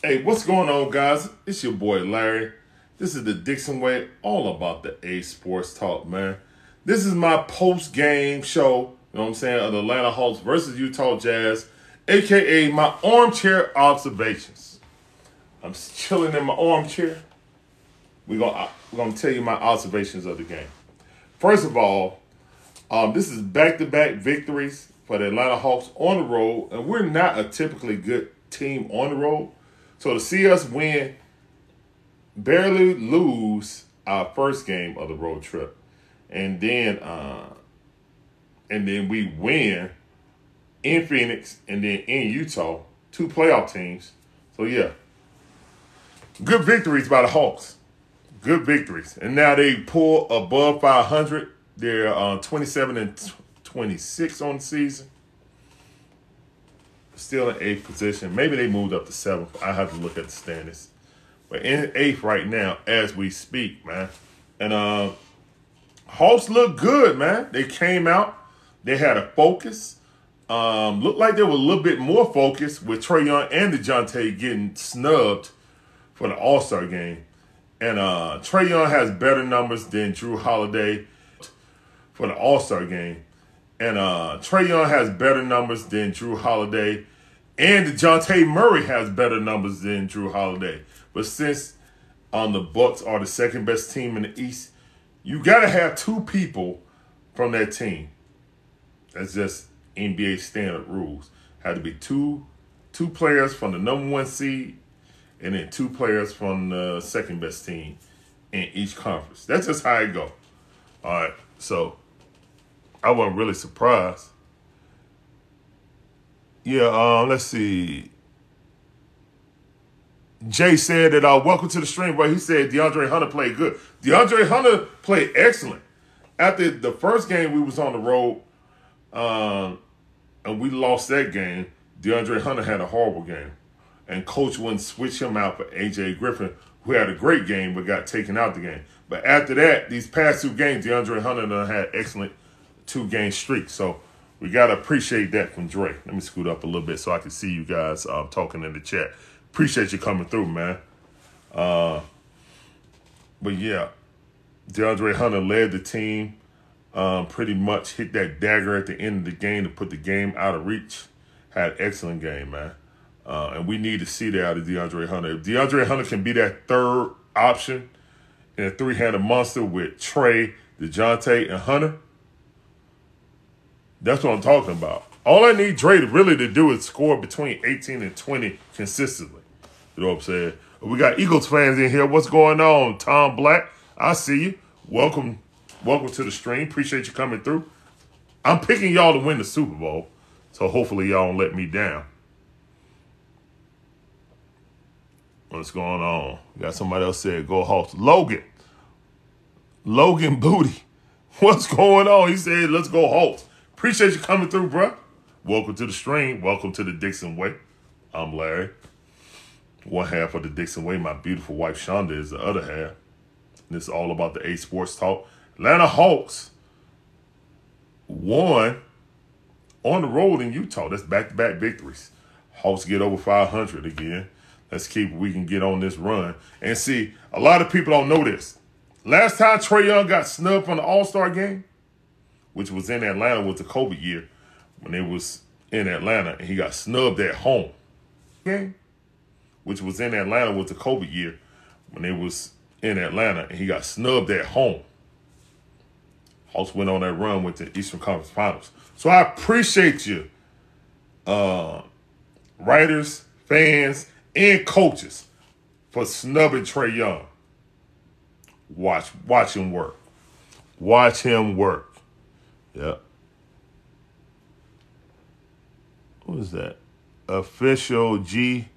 Hey, what's going on, guys? It's your boy Larry. This is the Dixon Way, all about the A Sports Talk, man. This is my post game show, you know what I'm saying, of the Atlanta Hawks versus Utah Jazz, aka my armchair observations. I'm chilling in my armchair. We're gonna we're gonna tell you my observations of the game. First of all, um, this is back to back victories for the Atlanta Hawks on the road, and we're not a typically good team on the road. So to see us win, barely lose our first game of the road trip, and then uh, and then we win in Phoenix and then in Utah, two playoff teams. So yeah, good victories by the Hawks. Good victories, and now they pull above 500. They're uh, 27 and 26 on the season still in eighth position. Maybe they moved up to seventh. I have to look at the standings. But in eighth right now as we speak, man. And uh Hawks look good, man. They came out. They had a focus. Um, looked like they were a little bit more focused with Trae Young and DeJounte getting snubbed for the All-Star game. And uh Trae Young has better numbers than Jrue Holiday for the All-Star game. And uh, Trae Young has better numbers than Jrue Holiday. And DeJounte Murray has better numbers than Jrue Holiday. But since um, the Bucks are the second best team in the East, you got to have two people from that team. That's just NBA standard rules. Had to be two two players from the number one seed, and then two players from the second best team in each conference. That's just how it go. All right, so I wasn't really surprised. Yeah, um, let's see. Jay said that uh, welcome to the stream, but he said DeAndre Hunter played good. DeAndre Hunter played excellent. After the first game we was on the road, um, and we lost that game, DeAndre Hunter had a horrible game. And coach wouldn't switch him out for AJ Griffin, who had a great game but got taken out the game. But after that, these past two games, DeAndre Hunter had excellent two game streak. So we got to appreciate that from Dre. Let me scoot up a little bit so I can see you guys uh, talking in the chat. Appreciate you coming through, man. Uh, but yeah, DeAndre Hunter led the team. Um, pretty much hit that dagger at the end of the game to put the game out of reach. Had excellent game, man. Uh, and we need to see that out of DeAndre Hunter. If DeAndre Hunter can be that third option in a three-handed monster with Trae, DeJounte, and Hunter, that's what I'm talking about. All I need Dre really to do is score between 18 and 20 consistently. You know what I'm saying? We got Eagles fans in here. What's going on? Tom Black, I see you. Welcome, welcome to the stream. Appreciate you coming through. I'm picking y'all to win the Super Bowl, so hopefully y'all don't let me down. What's going on? Got somebody else said go Hawks. Logan, Logan Booty. What's going on? He said let's go Hawks. Appreciate you coming through, bro. Welcome to the stream. Welcome to the Dixon Way. I'm Larry. One half of the Dixon Way. My beautiful wife Shonda is the other half. This is all about the A Sports Talk. Atlanta Hawks won on the road in Utah. That's back to back victories. Hawks get over 500 again. Let's keep we can get on this run. And see, a lot of people don't know this. Last time Trae Young got snubbed from the All Star game, which was in Atlanta was the COVID year when it was in Atlanta and he got snubbed at home. Which was in Atlanta was the COVID year when it was in Atlanta and he got snubbed at home. Hawks went on that run with the Eastern Conference Finals. So I appreciate you, uh, writers, fans, and coaches for snubbing Trae Young. Watch, watch him work. Watch him work. Yeah. What is that? Official G.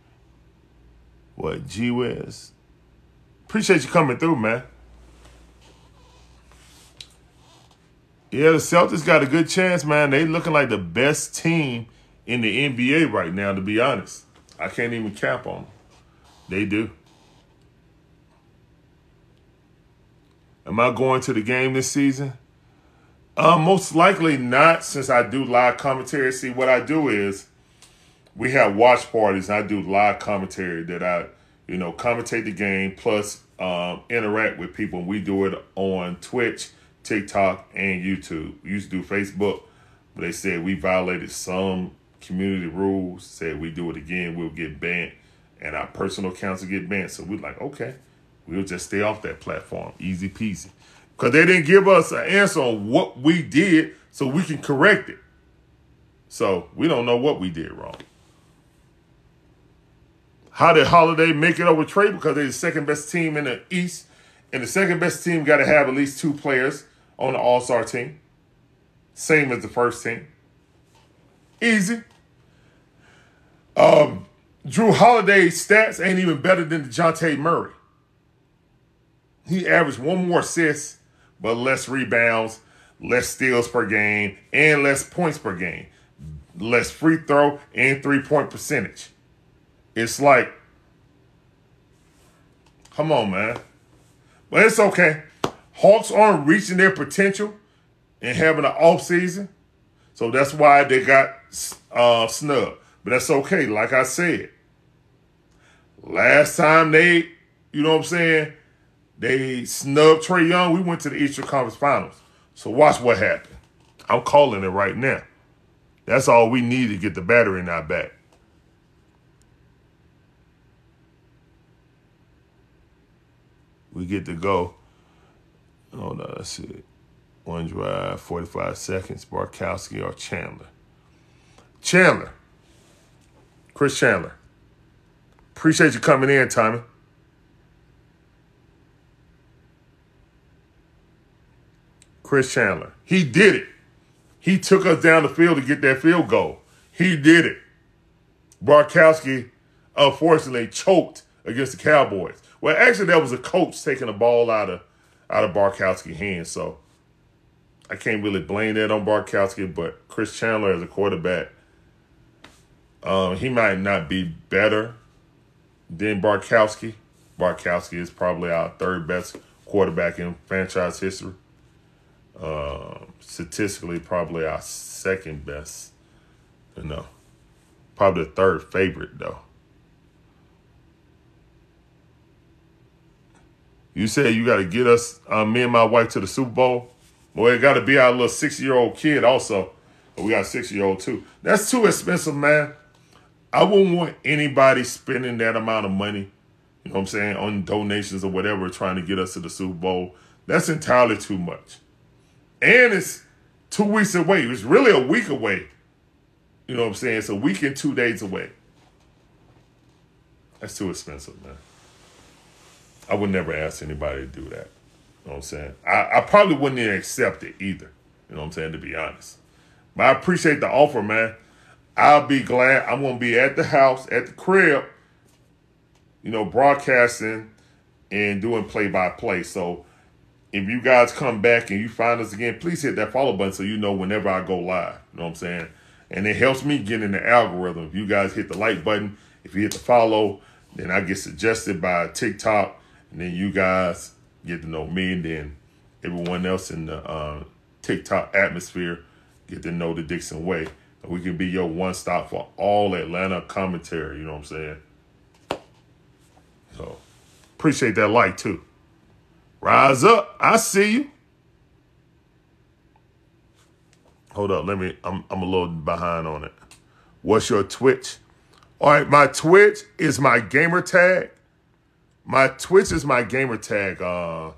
What? G Wiz. Appreciate you coming through, man. Yeah, the Celtics got a good chance, man. They looking like the best team in the NBA right now, to be honest. I can't even cap on them. They do. Am I going to the game this season? Uh, most likely not, since I do live commentary. See, what I do is we have watch parties. And I do live commentary that I, you know, commentate the game plus um, interact with people. We do it on Twitch, TikTok, and YouTube. We used to do Facebook, but they said we violated some community rules. Said we do it again, we'll get banned, and our personal accounts will get banned. So we're like, okay, we'll just stay off that platform, easy peasy, because they didn't give us an answer on what we did, so we can correct it. So we don't know what we did wrong. How did Holiday make it over Trae? Because they're the second best team in the East, and the second best team got to have at least two players on the All Star team, same as the first team. Easy. Um, Jrue Holiday's stats ain't even better than Dejounte Murray. He averaged one more assist, but less rebounds, less steals per game, and less points per game, less free throw and three point percentage. It's like, come on, man. But it's okay. Hawks aren't reaching their potential and having an off season, so that's why they got uh, snubbed. But that's okay. Like I said, last time they, you know what I'm saying, they snubbed Trae Young. We went to the Eastern Conference Finals. So watch what happened. I'm calling it right now. That's all we need to get the battery in our back. We get to go. Oh no, that's it. One drive, 45 seconds, Bartkowski or Chandler. Chandler. Chris Chandler. Appreciate you coming in, Tommy. Chris Chandler. He did it. He took us down the field to get that field goal. He did it. Bartkowski, unfortunately, choked against the Cowboys. Well, actually, that was a coach taking the ball out of out of Bartkowski's hands. So I can't really blame that on Bartkowski, but Chris Chandler as a quarterback, um, he might not be better than Bartkowski. Bartkowski is probably our third best quarterback in franchise history. Uh, statistically, probably our second best. You know, probably the third favorite though. You said you got to get us, uh, me and my wife, to the Super Bowl. Well, it got to be our little six year old kid also. But we got six year old too. That's too expensive, man. I wouldn't want anybody spending that amount of money, you know what I'm saying, on donations or whatever, trying to get us to the Super Bowl. That's entirely too much. And it's two weeks away. It's really a week away. You know what I'm saying? It's a week and two days away. That's too expensive, man. I would never ask anybody to do that. You know what I'm saying? I, I probably wouldn't even accept it either. You know what I'm saying? To be honest. But I appreciate the offer, man. I'll be glad. I'm going to be at the house, at the crib, you know, broadcasting and doing play by play. So if you guys come back and you find us again, please hit that follow button so you know whenever I go live. You know what I'm saying? And it helps me get in the algorithm. If you guys hit the like button, if you hit the follow, then I get suggested by TikTok and then you guys get to know me, and then everyone else in the uh, TikTok atmosphere get to know the Dixon way. We can be your one stop for all Atlanta commentary. You know what I'm saying? So appreciate that like too. Rise up. I see you. Hold up. Let me. I'm I'm a little behind on it. What's your Twitch? All right, my Twitch is my gamer tag my Twitch is my gamer tag, uh,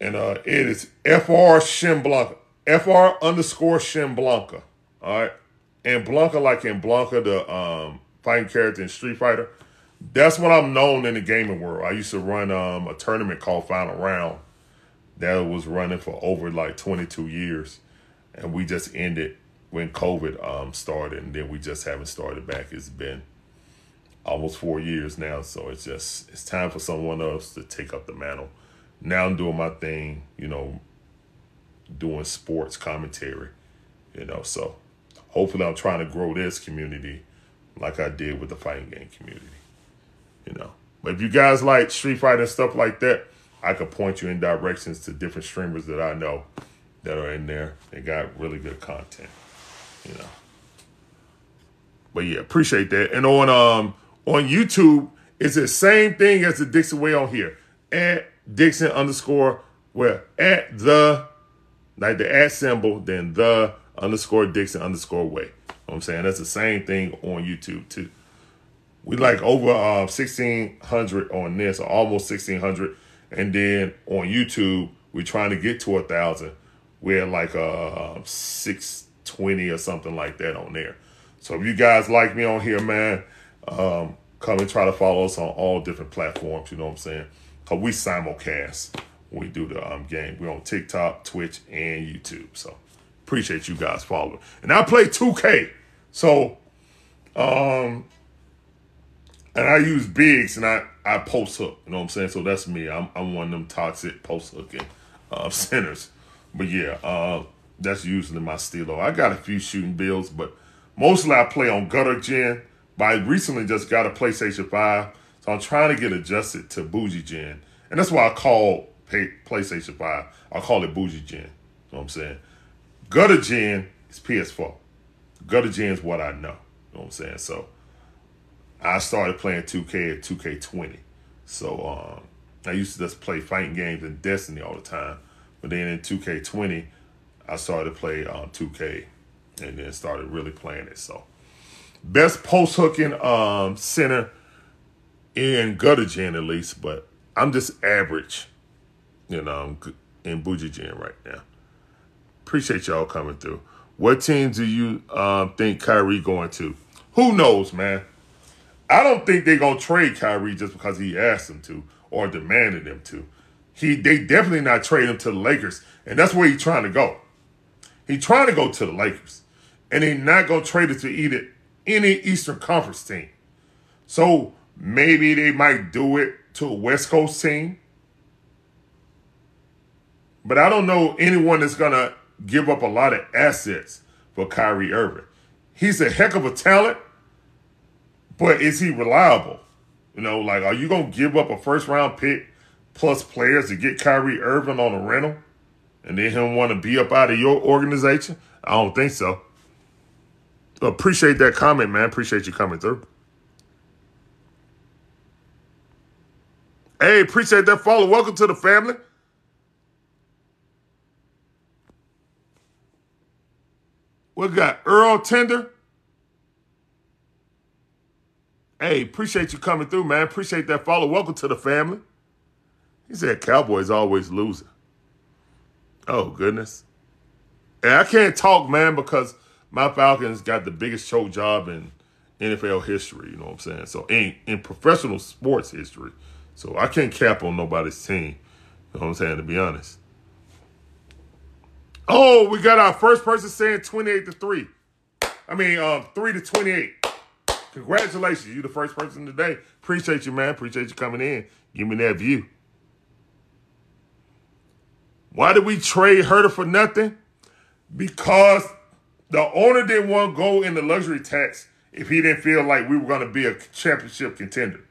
and uh, it is FR Shin Blanka, FR underscore Shin Blanka. All right, and Blanka like in Blanka, the um, fighting character in Street Fighter. That's what I'm known in the gaming world. I used to run um, a tournament called Final Round that was running for over like 22 years, and we just ended when COVID um, started, and then we just haven't started back. It's been almost four years now. So it's just it's time for someone else to take up the mantle. Now I'm doing my thing, you know, doing sports commentary, you know. So hopefully I'm trying to grow this community like I did with the fighting game community, you know. But if you guys like Street Fighter and stuff like that, I could point you in directions to different streamers that I know that are in there. They got really good content, you know. But yeah, appreciate that. And on um on YouTube, it's the same thing as the Dixon way on here. At Dixon underscore where at the like the at symbol, then the underscore Dixon underscore way. You know what I'm saying? That's the same thing on YouTube too. We like over uh, 1600 on this, almost 1600. And then on YouTube, we're trying to get to a thousand. We're at like uh, 620 or something like that on there. So if you guys like me on here, man, um, come and try to follow us on all different platforms. You know what I'm saying? Cause we simulcast when we do the um, game. We're on TikTok, Twitch, and YouTube. So appreciate you guys following. And I play 2K. So um and I use bigs and I, I post hook. You know what I'm saying? So that's me. I'm I'm one of them toxic post hooking uh centers. But yeah, uh that's usually my stilo. I got a few shooting builds, but mostly I play on gutter gen. But I recently just got a PlayStation 5. So I'm trying to get adjusted to bougie gen. And that's why I call pay, PlayStation 5. I call it bougie gen. You know what I'm saying? Gutter gen is PS4. Gutter gen is what I know. You know what I'm saying? So I started playing 2K at 2K20. So um, I used to just play fighting games and Destiny all the time. But then in 2K20, I started to play um, 2K and then started really playing it. So best post hooking um, center in gutter gen at least, but I'm just average, you know, I'm in gen right now. Appreciate y'all coming through. What team do you um, think Kyrie going to? Who knows, man? I don't think they're gonna trade Kyrie just because he asked them to or demanded them to. He they definitely not trade him to the Lakers, and that's where he's trying to go. He's trying to go to the Lakers, and they're not gonna trade it to either any Eastern Conference team. So maybe they might do it to a West Coast team, but I don't know anyone that's gonna give up a lot of assets for Kyrie Irving. He's a heck of a talent but is he reliable? You know, like, are you going to give up a first round pick plus players to get Kyrie Irving on a rental and then him want to be up out of your organization? I don't think so. Appreciate that comment, man. Appreciate you coming through. Hey, appreciate that follow. Welcome to the family. We got Earl Tender. Hey, appreciate you coming through, man. Appreciate that follow. Welcome to the family. He said Cowboys always losing. Oh, goodness. And I can't talk, man, because my Falcons got the biggest choke job in NFL history, you know what I'm saying? So in, in professional sports history. So I can't cap on nobody's team. You know what I'm saying, to be honest. Oh, we got our first person saying 28 to 3. I mean, um, 3 to 28. Congratulations. You the first person today. Appreciate you, man. Appreciate you coming in. Give me that view. Why did we trade Huerter for nothing? Because the owner didn't want to go in the luxury tax if he didn't feel like we were going to be a championship contender.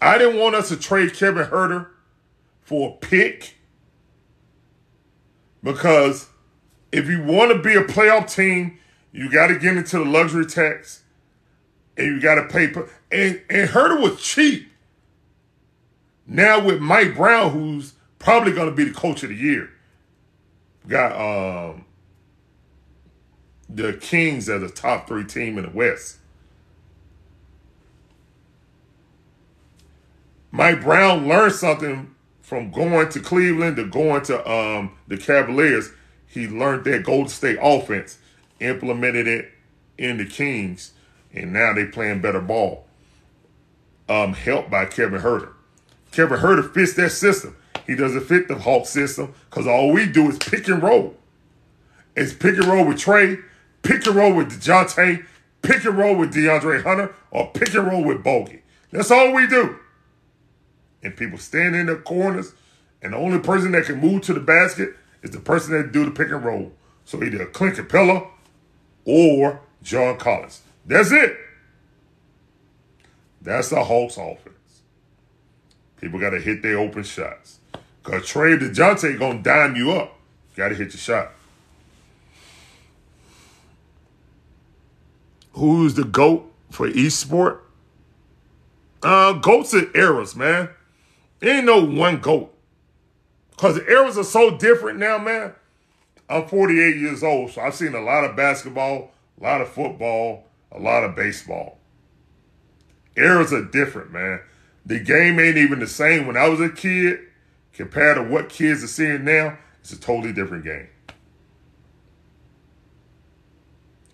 I didn't want us to trade Kevin Huerter for a pick because if you want to be a playoff team, you got to get into the luxury tax, and you got to pay. And and Huerter was cheap. Now with Mike Brown, who's probably going to be the coach of the year, got um the Kings as a top three team in the West. Mike Brown learned something from going to Cleveland to going to um, the Cavaliers. He learned that Golden State offense implemented it in the Kings, and now they playing better ball. Um, helped by Kevin Huerter. Kevin Huerter fits that system. He doesn't fit the Hawk system because all we do is pick and roll. It's pick and roll with Trae, pick and roll with DeJounte, pick and roll with DeAndre Hunter, or pick and roll with Bogi. That's all we do. And people stand in the corners, and the only person that can move to the basket is the person that do the pick and roll. So either a Clint Capela or John Collins. That's it. That's the Hawks offense. People got to hit their open shots. Because Trae DeJounte going to dime you up. got to hit your shot. who's the GOAT for each sport? Uh, GOATs and eras, man. Ain't no one GOAT. Because eras are so different now, man. I'm 48 years old, so I've seen a lot of basketball, a lot of football, a lot of baseball. Eras are different, man. The game ain't even the same when I was a kid compared to what kids are seeing now. It's a totally different game.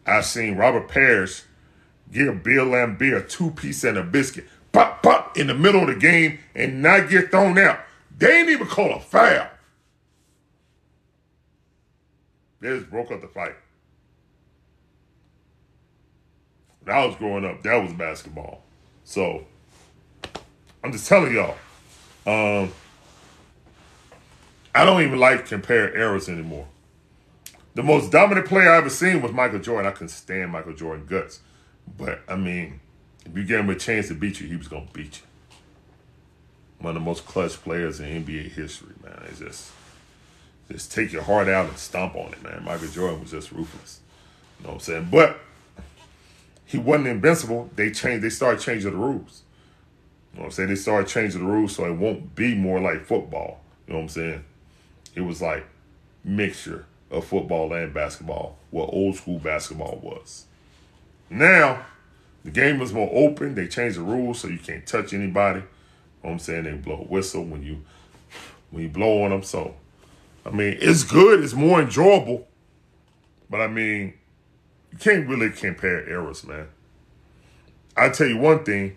I've seen Robert Parish give Bill Laimbeer a two piece and a biscuit, pop, pop, in the middle of the game and not get thrown out. They ain't even call a foul. They broke up the fight. When I was growing up, that was basketball. So I'm just telling y'all. Um, I don't even like compare eras anymore. The most dominant player I ever seen was Michael Jordan. I couldn't stand Michael Jordan guts. But I mean, if you gave him a chance to beat you, he was gonna beat you. One of the most clutch players in NBA history, man. It's just just take your heart out and stomp on it, man. Michael Jordan was just ruthless. You know what I'm saying? But he wasn't invincible. They changed they started changing the rules. You know what I'm saying? They started changing the rules so it won't be more like football. You know what I'm saying? It was like mixture of football and basketball, what old school basketball was. Now, the game is more open. They changed the rules so you can't touch anybody. You know what I'm saying? They blow a whistle when you when you blow on them. So, I mean, it's good. It's more enjoyable. But I mean, you can't really compare eras, man. I tell you one thing.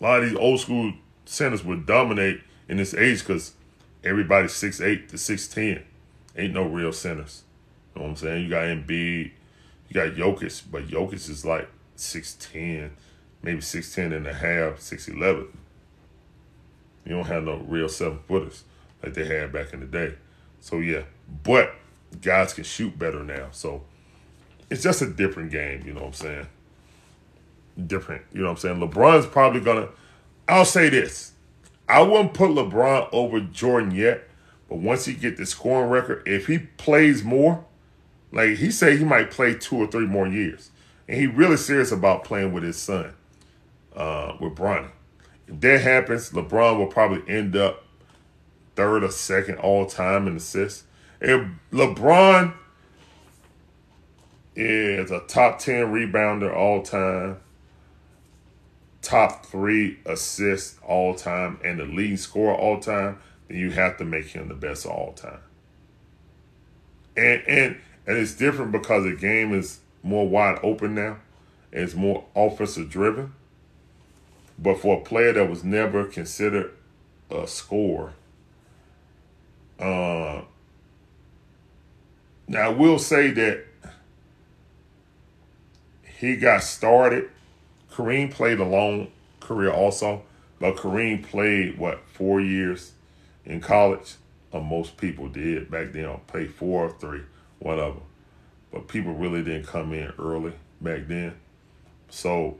A lot of these old school centers would dominate in this age because everybody's 6'8 to 6'10. Ain't no real centers. You know what I'm saying? You got Embiid, you got Jokic, but Jokic is like 6'10, maybe 6'10 and a half, 6'11. You don't have no real seven footers like they had back in the day. So yeah, but guys can shoot better now. So it's just a different game, you know what I'm saying? Different, you know what I'm saying? LeBron's probably gonna I'll say this. I wouldn't put LeBron over Jordan yet, but once he get the scoring record, if he plays more, like he said he might play two or three more years. And he really serious about playing with his son, uh, with Bronny. If that happens, LeBron will probably end up third or second all time in assists. And LeBron is a top 10 rebounder all time, top three assists all time, and the leading scorer all time, then you have to make him the best all time. And and and it's different because the game is more wide open now. It's more offensive driven. But for a player that was never considered a scorer, uh, now I will say that he got started. Kareem played a long career also, but Kareem played what four years in college. Uh, most people did back then. Play four or three, whatever. But people really didn't come in early back then. So,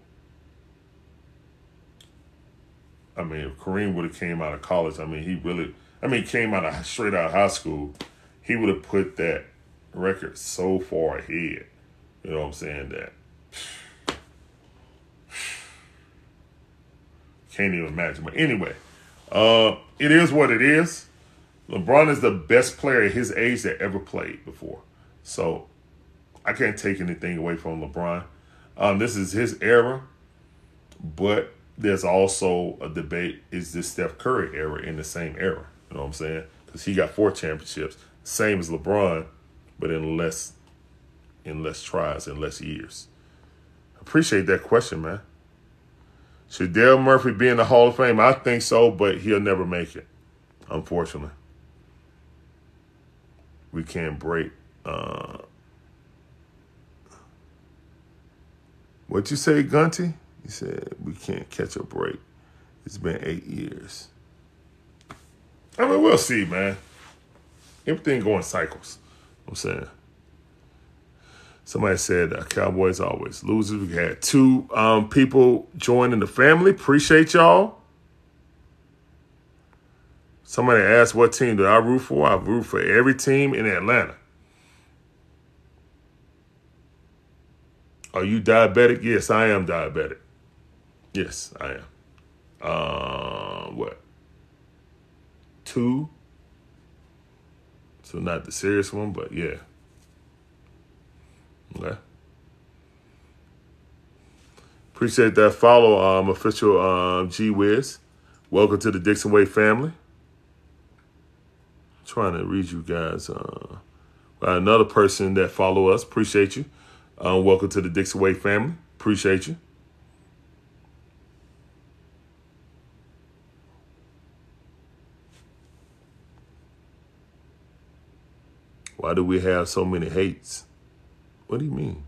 I mean, if Kareem would have came out of college, I mean, he really, I mean, came out of straight out of high school, he would have put that record so far ahead. You know what I'm saying? That can't even imagine. But anyway, uh, it is what it is. LeBron is the best player his age that ever played before. So I can't take anything away from LeBron. Um, this is his era, but there's also a debate: is this Steph Curry era in the same era? You know what I'm saying? Because he got four championships, same as LeBron, but in less in less tries in less years. Appreciate that question, man. Should Dale Murphy be in the Hall of Fame? I think so, but he'll never make it, unfortunately. We can't break. Uh, what you say, Gunty? He said we can't catch a break. It's been eight years. I mean, we'll see, man. Everything going cycles. I'm saying. Somebody said uh, Cowboys always losers. We had two um, people joining the family. Appreciate y'all. Somebody asked what team do I root for? I root for every team in Atlanta. Are you diabetic? Yes, I am diabetic. Yes, I am. Uh, what? Two. So not the serious one, but yeah. Okay. Appreciate that follow, um, official um, G Wiz. Welcome to the Dixon Way family. trying to read you guys. Uh, another person that follow us. Appreciate you. Uh, welcome to the Dixon Way family. Appreciate you. Why do we have so many hates? What do you mean?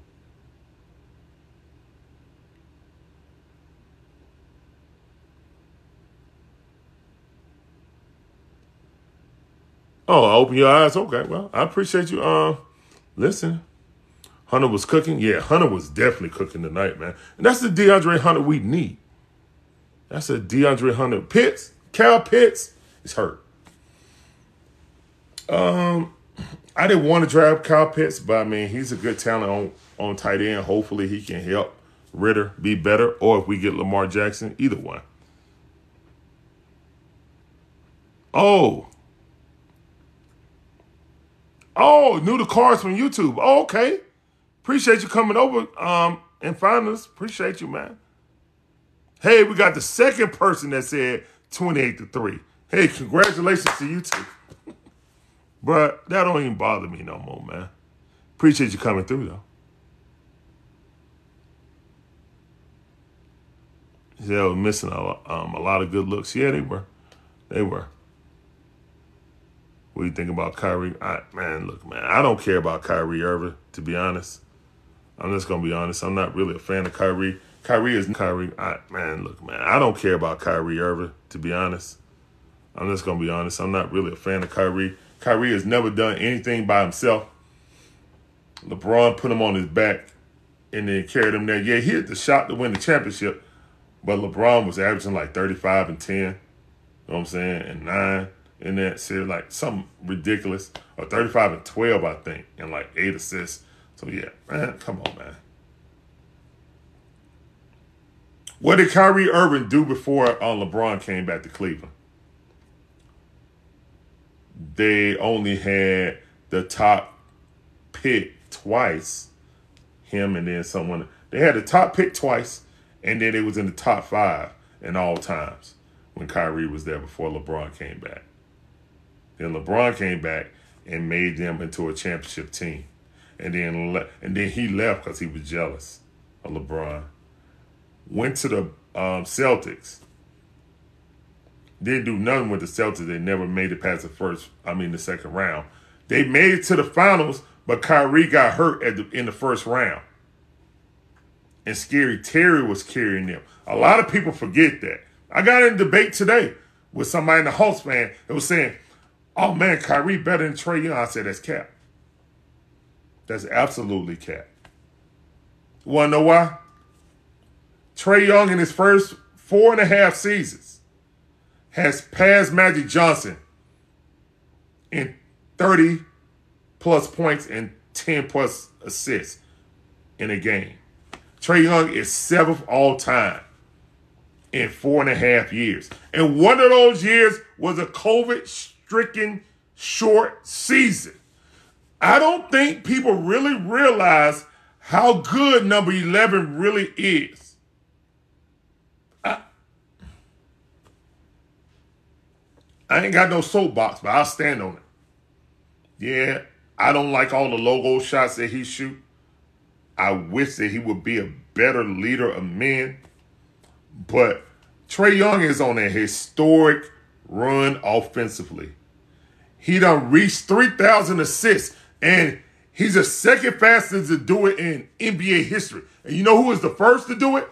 Oh, open your eyes. Okay, well, I appreciate you. Uh, listen. Hunter was cooking. Yeah, Hunter was definitely cooking tonight, man. And that's the DeAndre Hunter we need. That's a DeAndre Hunter. Pitts, Kyle Pitts is hurt. Um, I didn't want to draft Kyle Pitts, but I mean, he's a good talent on, on tight end. Hopefully, he can help Ridder be better, or if we get Lamar Jackson, either one. Oh. Oh, new to cars from YouTube. Oh, okay. Appreciate you coming over um, and finding us. Appreciate you, man. Hey, we got the second person that said 28 to 3. Hey, congratulations to you too. But that don't even bother me no more, man. Appreciate you coming through, though. They were missing a, um, a lot of good looks. Yeah, they were. They were. What do you think about Kyrie? I, man, look, man, I don't care about Kyrie Irving, to be honest. I'm just gonna be honest. I'm not really a fan of Kyrie. Kyrie is Kyrie. I, man, look, man, I don't care about Kyrie Irving, to be honest. I'm just gonna be honest. I'm not really a fan of Kyrie. Kyrie has never done anything by himself. LeBron put him on his back and then carried him there. Yeah, he hit the shot to win the championship, but LeBron was averaging like 35 and 10. You know what I'm saying? And nine in that series, like something ridiculous. Or 35 and 12, I think, and like eight assists. So yeah, man, come on, man. What did Kyrie Irving do before uh, LeBron came back to Cleveland? They only had the top pick twice, him and then someone. They had the top pick twice, and then it was in the top five in all times when Kyrie was there before LeBron came back. Then LeBron came back and made them into a championship team, and then le- and then he left because he was jealous of LeBron. Went to the um, Celtics didn't do nothing with the Celtics. They never made it past the first, I mean, the second round. They made it to the finals, but Kyrie got hurt at the, in the first round. And Scary Terry was carrying them. A lot of people forget that. I got in a debate today with somebody in the Hawks fan that was saying, oh man, Kyrie better than Trae Young. I said, that's cap. That's absolutely cap. Want to know why? Trae Young in his first four and a half seasons has passed Magic Johnson in 30 plus points and 10 plus assists in a game. Trae Young is seventh all time in four and a half years. And one of those years was a COVID stricken short season. I don't think people really realize how good number 11 really is. I ain't got no soapbox, but I'll stand on it. Yeah, I don't like all the logo shots that he shoot. I wish that he would be a better leader of men. But Trae Young is on a historic run offensively. He done reached 3,000 assists, and he's the second fastest to do it in NBA history. And you know who was the first to do it?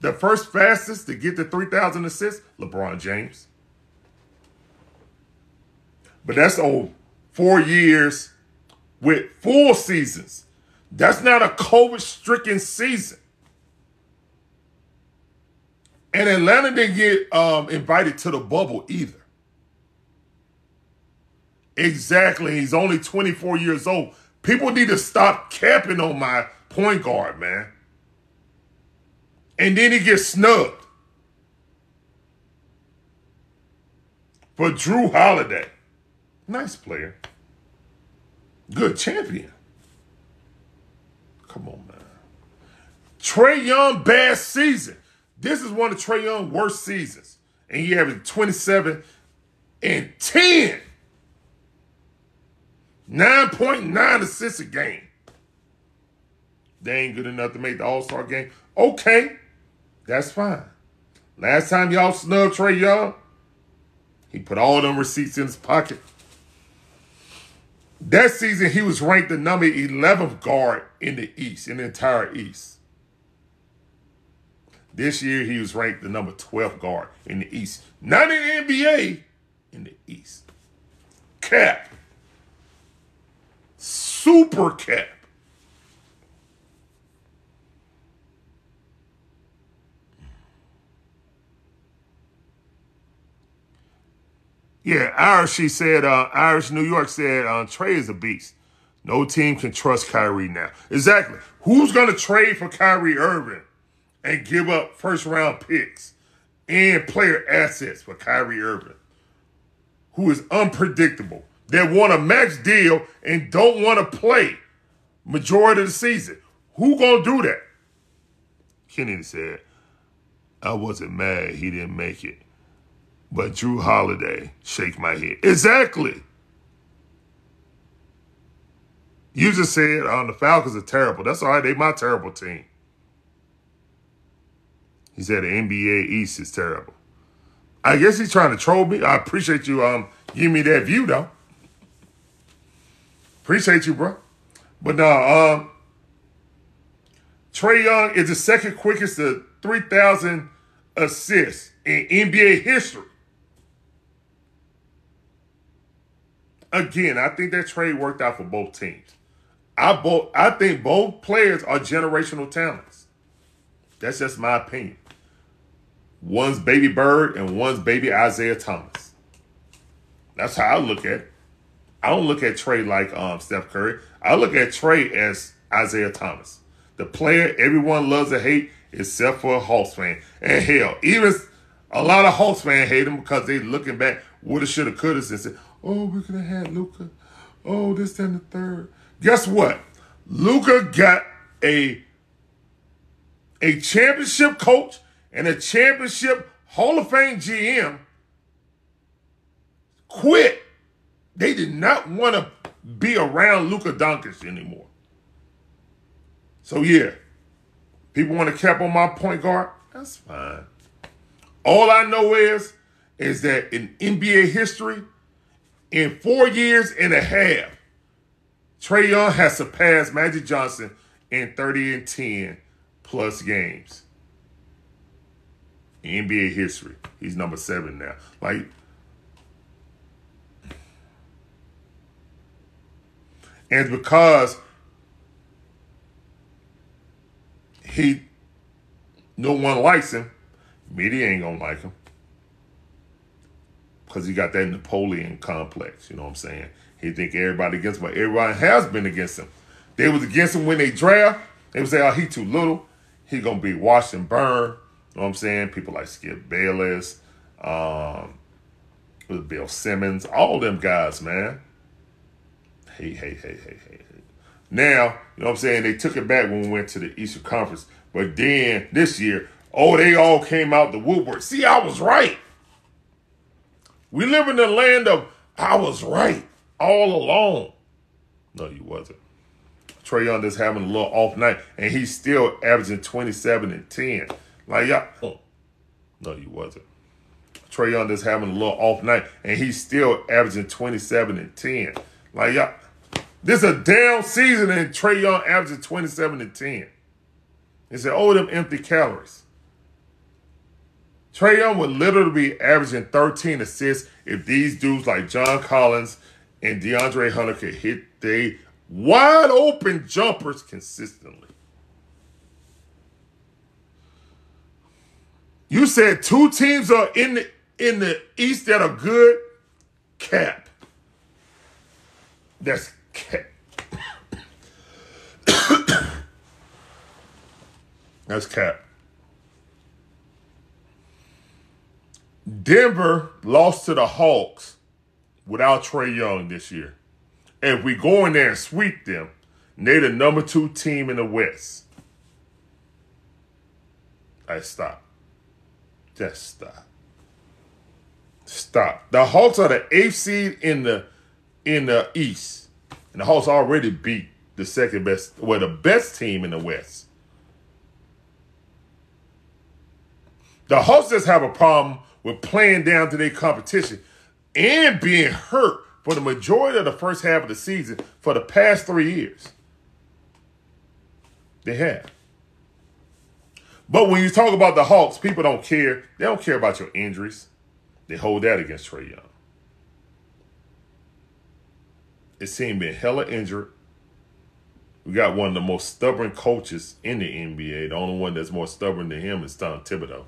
The first fastest to get to 3,000 assists? LeBron James. But that's on four years with full seasons. That's not a COVID stricken season. And Atlanta didn't get um, invited to the bubble either. Exactly. He's only 24 years old. People need to stop capping on my point guard, man. And then he gets snubbed for Drew Holiday. Nice player. Good champion. Come on, man. Trae Young, bad season. This is one of Trae Young's worst seasons. And he averaged 27 and 10. 9.9 assists a game. They ain't good enough to make the All Star game. Okay, that's fine. Last time y'all snubbed Trae Young, he put all them receipts in his pocket. That season, he was ranked the number 11th guard in the East, in the entire East. This year, he was ranked the number 12th guard in the East. Not in the NBA, in the East. Cap. Super cap. Yeah, Irish, she said, uh, Irish New York said, uh, Trae is a beast. No team can trust Kyrie now. Exactly. Who's going to trade for Kyrie Irving and give up first round picks and player assets for Kyrie Irving, who is unpredictable, that want a max deal and don't want to play majority of the season? Who going to do that? Kennedy said, I wasn't mad he didn't make it. But Jrue Holiday, shake my head. Exactly. You just said um, the Falcons are terrible. That's all right. They my terrible team. He said the NBA East is terrible. I guess he's trying to troll me. I appreciate you um giving me that view though. Appreciate you, bro. But no, um, Trae Young is the second quickest to 3,000 assists in NBA history. Again, I think that trade worked out for both teams. I both I think both players are generational talents. That's just my opinion. One's baby Bird and one's baby Isaiah Thomas. That's how I look at it. I don't look at Trae like um, Steph Curry. I look at Trae as Isaiah Thomas. The player everyone loves to hate except for a Hawks fan. And hell, even a lot of Hawks fans hate him because they looking back, woulda, shoulda, coulda, and said, Oh, we could have had Luka. Oh, this, then the third. Guess what? Luka got a a championship coach and a championship Hall of Fame GM quit. They did not want to be around Luka Doncic anymore. So yeah, people want to cap on my point guard. That's fine. All I know is, is that in NBA history, in four years and a half, Trae Young has surpassed Magic Johnson in 30 and 10 plus games. In NBA history. He's number seven now. Like, and because he no one likes him, media ain't gonna like him because he got that Napoleon complex. You know what I'm saying? He think everybody against him, but everybody has been against him. They was against him when they draft. They would say, "Oh, he too little. He gonna be washed and burned." You know what I'm saying? People like Skip Bayless, um, Bill Simmons, all them guys, man. Hey, hey, hey, hey, hey, hey. Now, you know what I'm saying? They took it back when we went to the Eastern Conference, but then this year, oh, they all came out the woodwork. See, I was right. We live in the land of I was right all along. No, you wasn't. Trae Young just having a little off night, and he's still averaging 27 and 10. Like, y'all, oh. no, you wasn't. Trae Young just having a little off night, and he's still averaging 27 and 10. Like, y'all, this is a down season, and Trae Young averaging 27 and 10. He said, oh, them empty calories. Trae Young would literally be averaging 13 assists if these dudes like John Collins and DeAndre Hunter could hit they wide open jumpers consistently. You said two teams are in the in the East that are good. Cap. That's cap. That's cap. Denver lost to the Hawks without Trae Young this year. And if we go in there and sweep them, they're the number two team in the West. I stop. Just stop. Stop. The Hawks are the eighth seed in the in the East. And the Hawks already beat the second best, well, the best team in the West. The Hawks just have a problem with playing down to their competition and being hurt for the majority of the first half of the season for the past three years. They have. But when you talk about the Hawks, people don't care. They don't care about your injuries. They hold that against Trae Young. It seemed been hella injured. We got one of the most stubborn coaches in the NBA. The only one that's more stubborn than him is Tom Thibodeau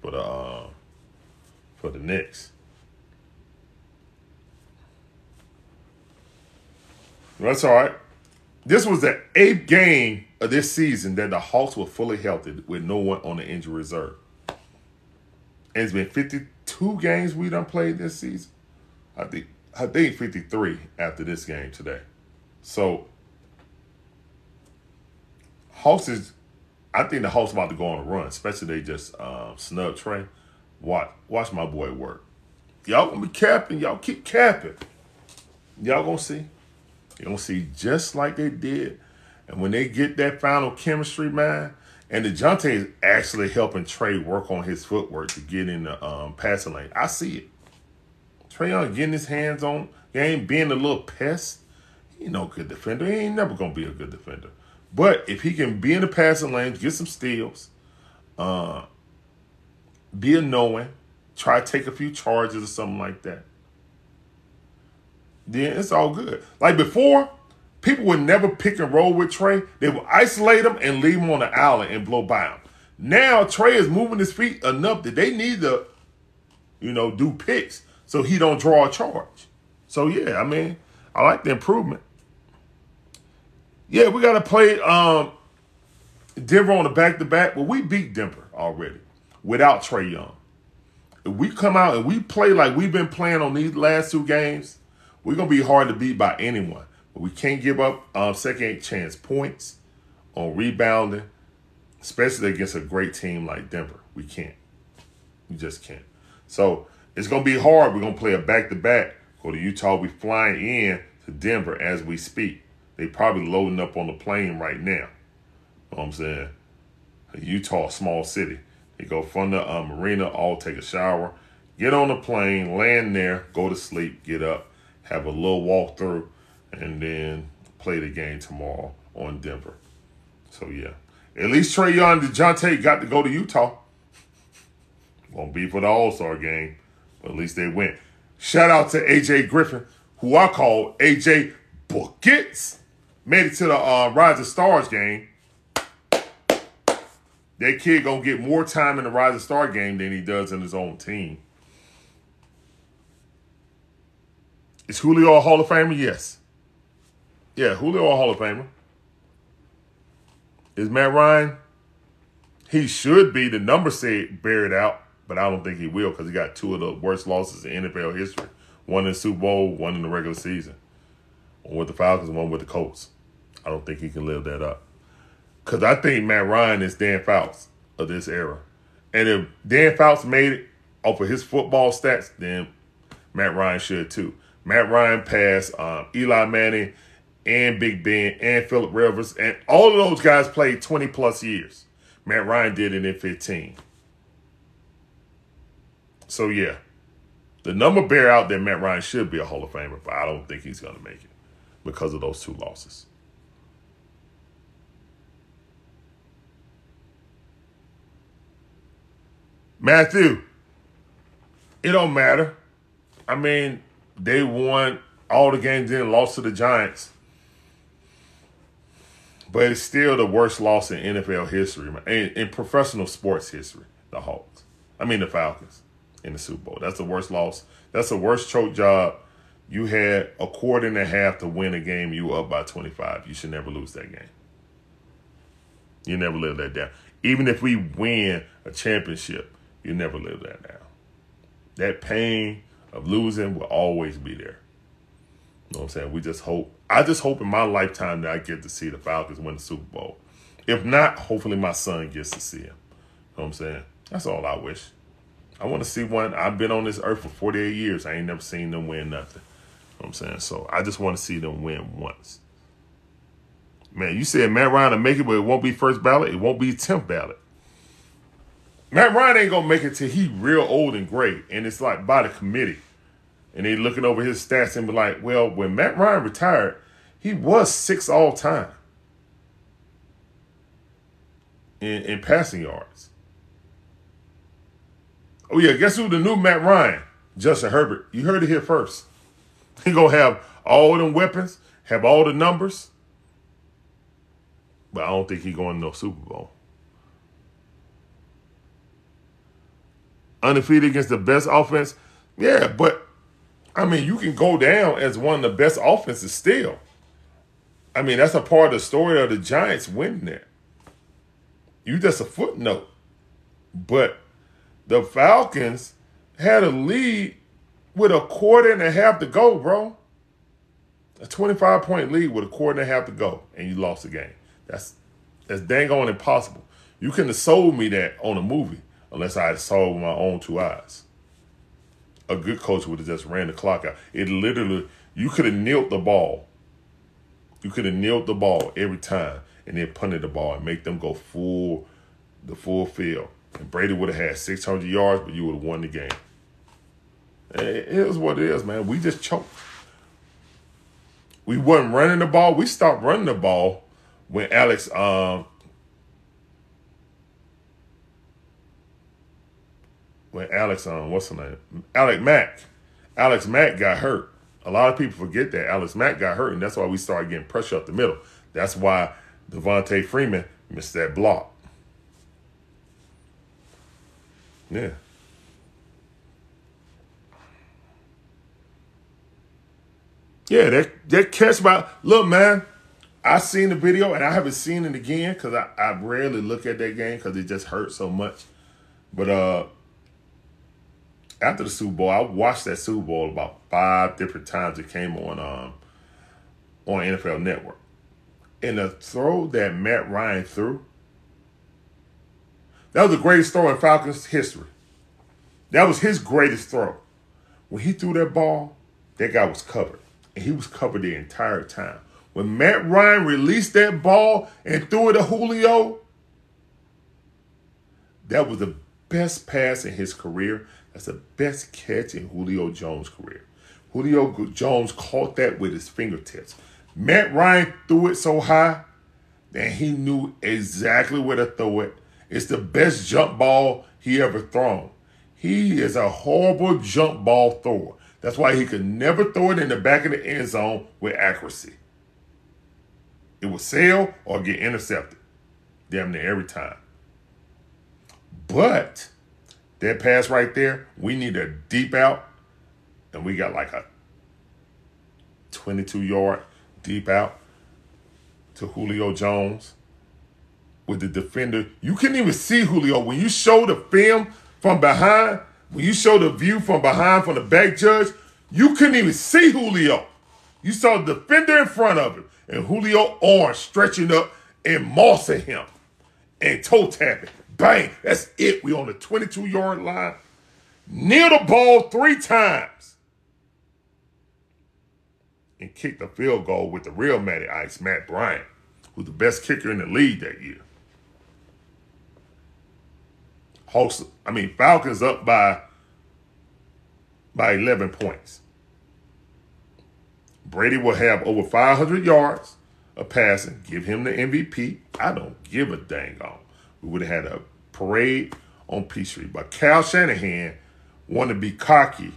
But uh, for the Knicks. That's all right. This was the eighth game of this season that the Hawks were fully healthy with no one on the injury reserve. And it's been 52 games we done played this season. I think I think 53 after this game today. So Hawks is I think the Hawks about to go on a run, especially they just um, snub Trae. Watch watch my boy work. Y'all gonna be capping, y'all keep capping. Y'all gonna see. You're gonna see just like they did. And when they get that final chemistry, man, and DeJounte is actually helping Trae work on his footwork to get in the um, passing lane. I see it. Trae Young getting his hands on game, being a little pest. He no good defender. He ain't never gonna be a good defender. But if he can be in the passing lane, get some steals, uh, be a knowing, try to take a few charges or something like that, then it's all good. Like before, people would never pick and roll with Trae. They would isolate him and leave him on the island and blow by him. Now Trae is moving his feet enough that they need to, you know, do picks so he don't draw a charge. So yeah, I mean, I like the improvement. Yeah, we got to play um, Denver on the back to back, but we beat Denver already without Trae Young. If we come out and we play like we've been playing on these last two games, we're gonna be hard to beat by anyone. But we can't give up um, second chance points on rebounding, especially against a great team like Denver. We can't. We just can't. So it's gonna be hard. We're gonna play a back to back. Go to Utah. We flying in to Denver as we speak. They probably loading up on the plane right now. You know what I'm saying? Utah, small city. They go from the uh, marina, all take a shower, get on the plane, land there, go to sleep, get up, have a little walkthrough, and then play the game tomorrow on Denver. So yeah, at least Trae Young and Dejounte got to go to Utah. Won't be for the All Star game, but at least they went. Shout out to AJ Griffin, who I call AJ Buckets. Made it to the uh, Rising Stars game. That kid gonna get more time in the Rising Star game than he does in his own team. Is Julio a Hall of Famer? Yes. Yeah, Julio a Hall of Famer. Is Matt Ryan? He should be. The number say bear it out, but I don't think he will because he got two of the worst losses in NFL history. One in the Super Bowl, one in the regular season. One with the Falcons, one with the Colts. I don't think he can live that up. Because I think Matt Ryan is Dan Fouts of this era. And if Dan Fouts made it off of his football stats, then Matt Ryan should too. Matt Ryan passed um, Eli Manning and Big Ben and Philip Rivers, and all of those guys played 20 plus years. Matt Ryan did it in 15. So yeah, the number bear out that Matt Ryan should be a Hall of Famer, but I don't think he's going to make it because of those two losses. Matthew, it don't matter. I mean, they won all the games, then lost to the Giants. But it's still the worst loss in NFL history, in, in professional sports history. The Hawks, I mean the Falcons, in the Super Bowl. That's the worst loss. That's the worst choke job. You had a quarter and a half to win a game. You were up by 25. You should never lose that game. You never live that down. Even if we win a championship, you never live that down. That pain of losing will always be there. You know what I'm saying? We just hope. I just hope in my lifetime that I get to see the Falcons win the Super Bowl. If not, hopefully my son gets to see him. You know what I'm saying? That's all I wish. I want to see one. I've been on this earth for 48 years. I ain't never seen them win nothing. You know what I'm saying? So I just want to see them win once. Man, you said Matt Ryan will make it, but it won't be first ballot. It won't be 10th ballot. Matt Ryan ain't gonna make it till he real old and great, and it's like by the committee, and they looking over his stats and be like, well, when Matt Ryan retired, he was six all time in, in passing yards. Oh yeah, guess who the new Matt Ryan? Justin Herbert. You heard it here first. He gonna have all them weapons, have all the numbers, but I don't think he going to no Super Bowl. Undefeated against the best offense, yeah, but I mean you can go down as one of the best offenses still. I mean that's a part of the story of the Giants winning there. You just a footnote, but the Falcons had a lead with a quarter and a half to go, bro. A 25 point lead with a quarter and a half to go, and you lost the game. That's that's dang on impossible. You couldn't have sold me that on a movie unless I saw with my own two eyes. A good coach would have just ran the clock out. It literally, you could have kneeled the ball. You could have kneeled the ball every time and then punted the ball and make them go full, the full field. And Brady would have had 600 yards, but you would have won the game. It is what it is, man. We just choked. We wasn't running the ball. We stopped running the ball when Alex um when Alex um what's the name? Alex Mack. Alex Mack got hurt. A lot of people forget that Alex Mack got hurt, and that's why we started getting pressure up the middle. That's why Devonta Freeman missed that block. Yeah. Yeah, that that catch by look, man. I seen the video and I haven't seen it again because I, I rarely look at that game because it just hurts so much. But uh after the Super Bowl, I watched that Super Bowl about five different times. It came on um on NFL Network. And the throw that Matt Ryan threw, that was the greatest throw in Falcons history. That was his greatest throw. When he threw that ball, that guy was covered. And he was covered the entire time. When Matt Ryan released that ball and threw it to Julio, that was the best pass in his career. That's the best catch in Julio Jones' career. Julio Jones caught that with his fingertips. Matt Ryan threw it so high that he knew exactly where to throw it. It's the best jump ball he ever thrown. He is a horrible jump ball thrower. That's why he could never throw it in the back of the end zone with accuracy. It would sail or get intercepted. Damn near every time. But that pass right there, we need a deep out, and we got like a 22 yard deep out to Julio Jones with the defender. You couldn't even see Julio. When you show the film from behind, when you show the view from behind from the back judge, you couldn't even see Julio. You saw the defender in front of him and Julio arm stretching up and mossing him and toe tapping. Bang, that's it. We on the 22 yard line. Near the ball three times. And kick the field goal with the real Matty Ice, Matt Bryant, who's the best kicker in the league that year. Hawks, I mean, Falcons up by by 11 points. Brady will have over 500 yards of passing. Give him the MVP. I don't give a dang on. We would have had a parade on Peachtree. But Kyle Shanahan wanted to be cocky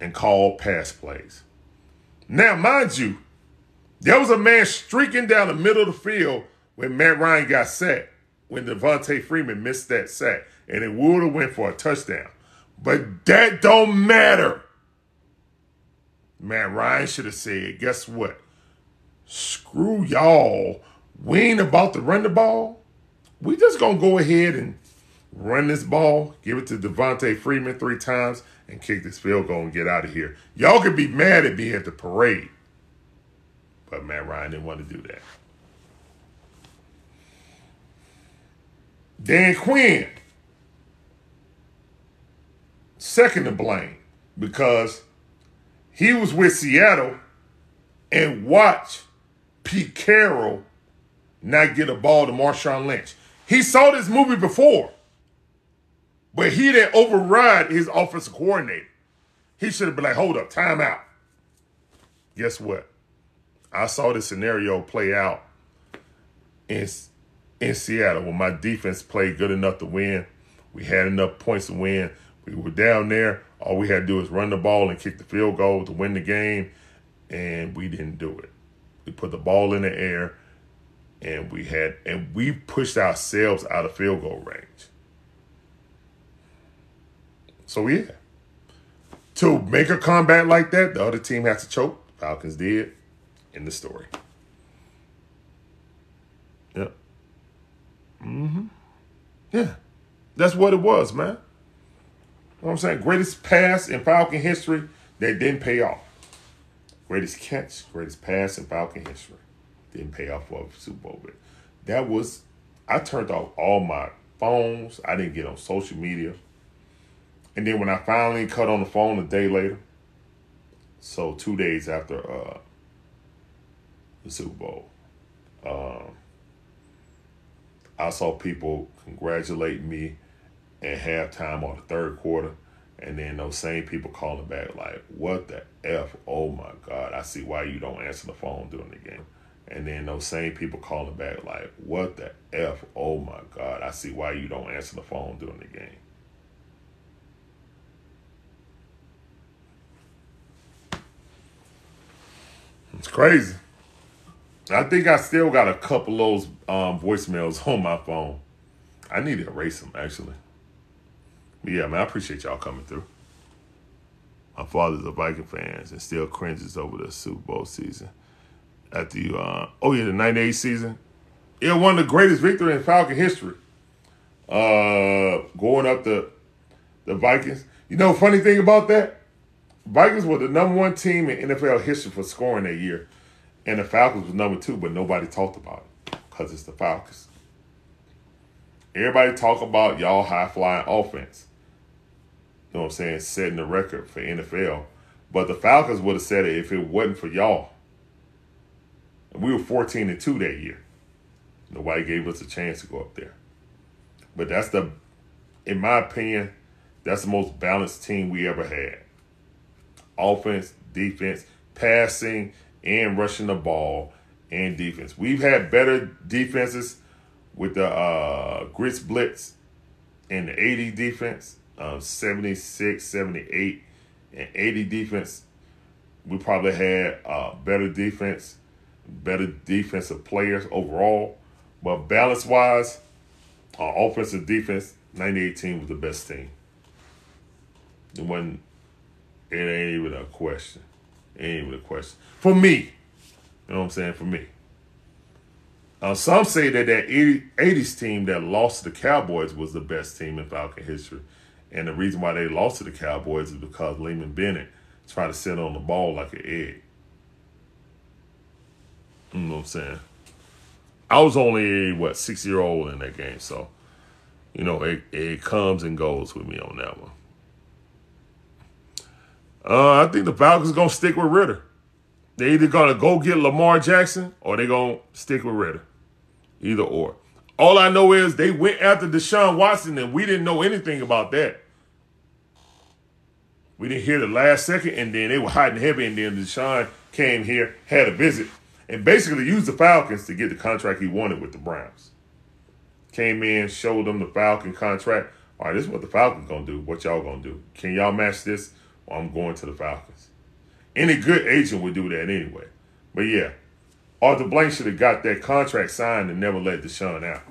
and call pass plays. Now, mind you, there was a man streaking down the middle of the field when Matt Ryan got sacked when Devonta Freeman missed that sack, and it would have went for a touchdown. But that don't matter. Matt Ryan should have said, guess what? Screw y'all. We ain't about to run the ball. We just gonna go ahead and run this ball, give it to Devonta Freeman three times, and kick this field goal and get out of here. Y'all could be mad at me at the parade. But Matt Ryan didn't want to do that. Dan Quinn, second to blame because he was with Seattle and watched Pete Carroll not get a ball to Marshawn Lynch. He saw this movie before, but he didn't override his offensive coordinator. He should have been like, hold up, time out. Guess what? I saw this scenario play out in, in Seattle when my defense played good enough to win. We had enough points to win. We were down there. All we had to do was run the ball and kick the field goal to win the game, and we didn't do it. We put the ball in the air, and we had and we pushed ourselves out of field goal range. So yeah, to make a combat like that, the other team has to choke. Falcons did in the story. Yep. Mm-hmm. Yeah. That's what it was, man. You know what I'm saying? Greatest pass in Falcon history that didn't pay off. Greatest catch, greatest pass in Falcon history. Didn't pay off for Super Bowl. But that was, I turned off all my phones. I didn't get on social media. And then when I finally cut on the phone a day later, so two days after uh, the Super Bowl, um, I saw people congratulating me at halftime or the third quarter. And then those same people calling back like, what the F? Oh my God, I see why you don't answer the phone during the game. And then those same people calling back like, what the F? Oh my God, I see why you don't answer the phone during the game. It's crazy. I think I still got a couple of those um, voicemails on my phone. I need to erase them actually. But yeah, man, I appreciate y'all coming through. My father's a Viking fan and still cringes over the Super Bowl season. After you, uh, oh yeah, the '98 season. One of the greatest victory in Falcon history. Uh, going up the the Vikings. You know, funny thing about that, Vikings were the number one team in NFL history for scoring that year, and the Falcons was number two, but nobody talked about it because it's the Falcons. Everybody talk about y'all high flying offense. You know what I'm saying? Setting the record for NFL. But the Falcons would have said it if it wasn't for y'all. We were 14 and 2 that year. Nobody gave us a chance to go up there. But that's the, in my opinion, that's the most balanced team we ever had. Offense, defense, passing, and rushing the ball, and defense. We've had better defenses with the uh, Grits Blitz and the 80 defense, um, 76, 78, and 80 defense. We probably had uh, better defense, better defensive players overall. But balance wise, our offensive defense, 2018 was the best team. It wasn't, it ain't even a question. It ain't even a question. For me, you know what I'm saying? For me. Uh, some say that that 80, 80s team that lost to the Cowboys was the best team in Falcon history. And the reason why they lost to the Cowboys is because Leeman Bennett tried to sit on the ball like an egg. You know what I'm saying? I was only, what, six year old in that game. So, you know, it, it comes and goes with me on that one. Uh, I think the Falcons to stick with Ridder. They either gonna go get Lamar Jackson or they gonna stick with Ridder. Either or. All I know is they went after Deshaun Watson and we didn't know anything about that. We didn't hear the last second, and then they were hiding heavy, and then Deshaun came here, had a visit, and basically used the Falcons to get the contract he wanted with the Browns. Came in, showed them the Falcon contract. All right, this is what the Falcons gonna do. What y'all gonna do? Can y'all match this? Well, I'm going to the Falcons. Any good agent would do that anyway. But yeah, Arthur Blank should have got that contract signed and never let Deshaun out.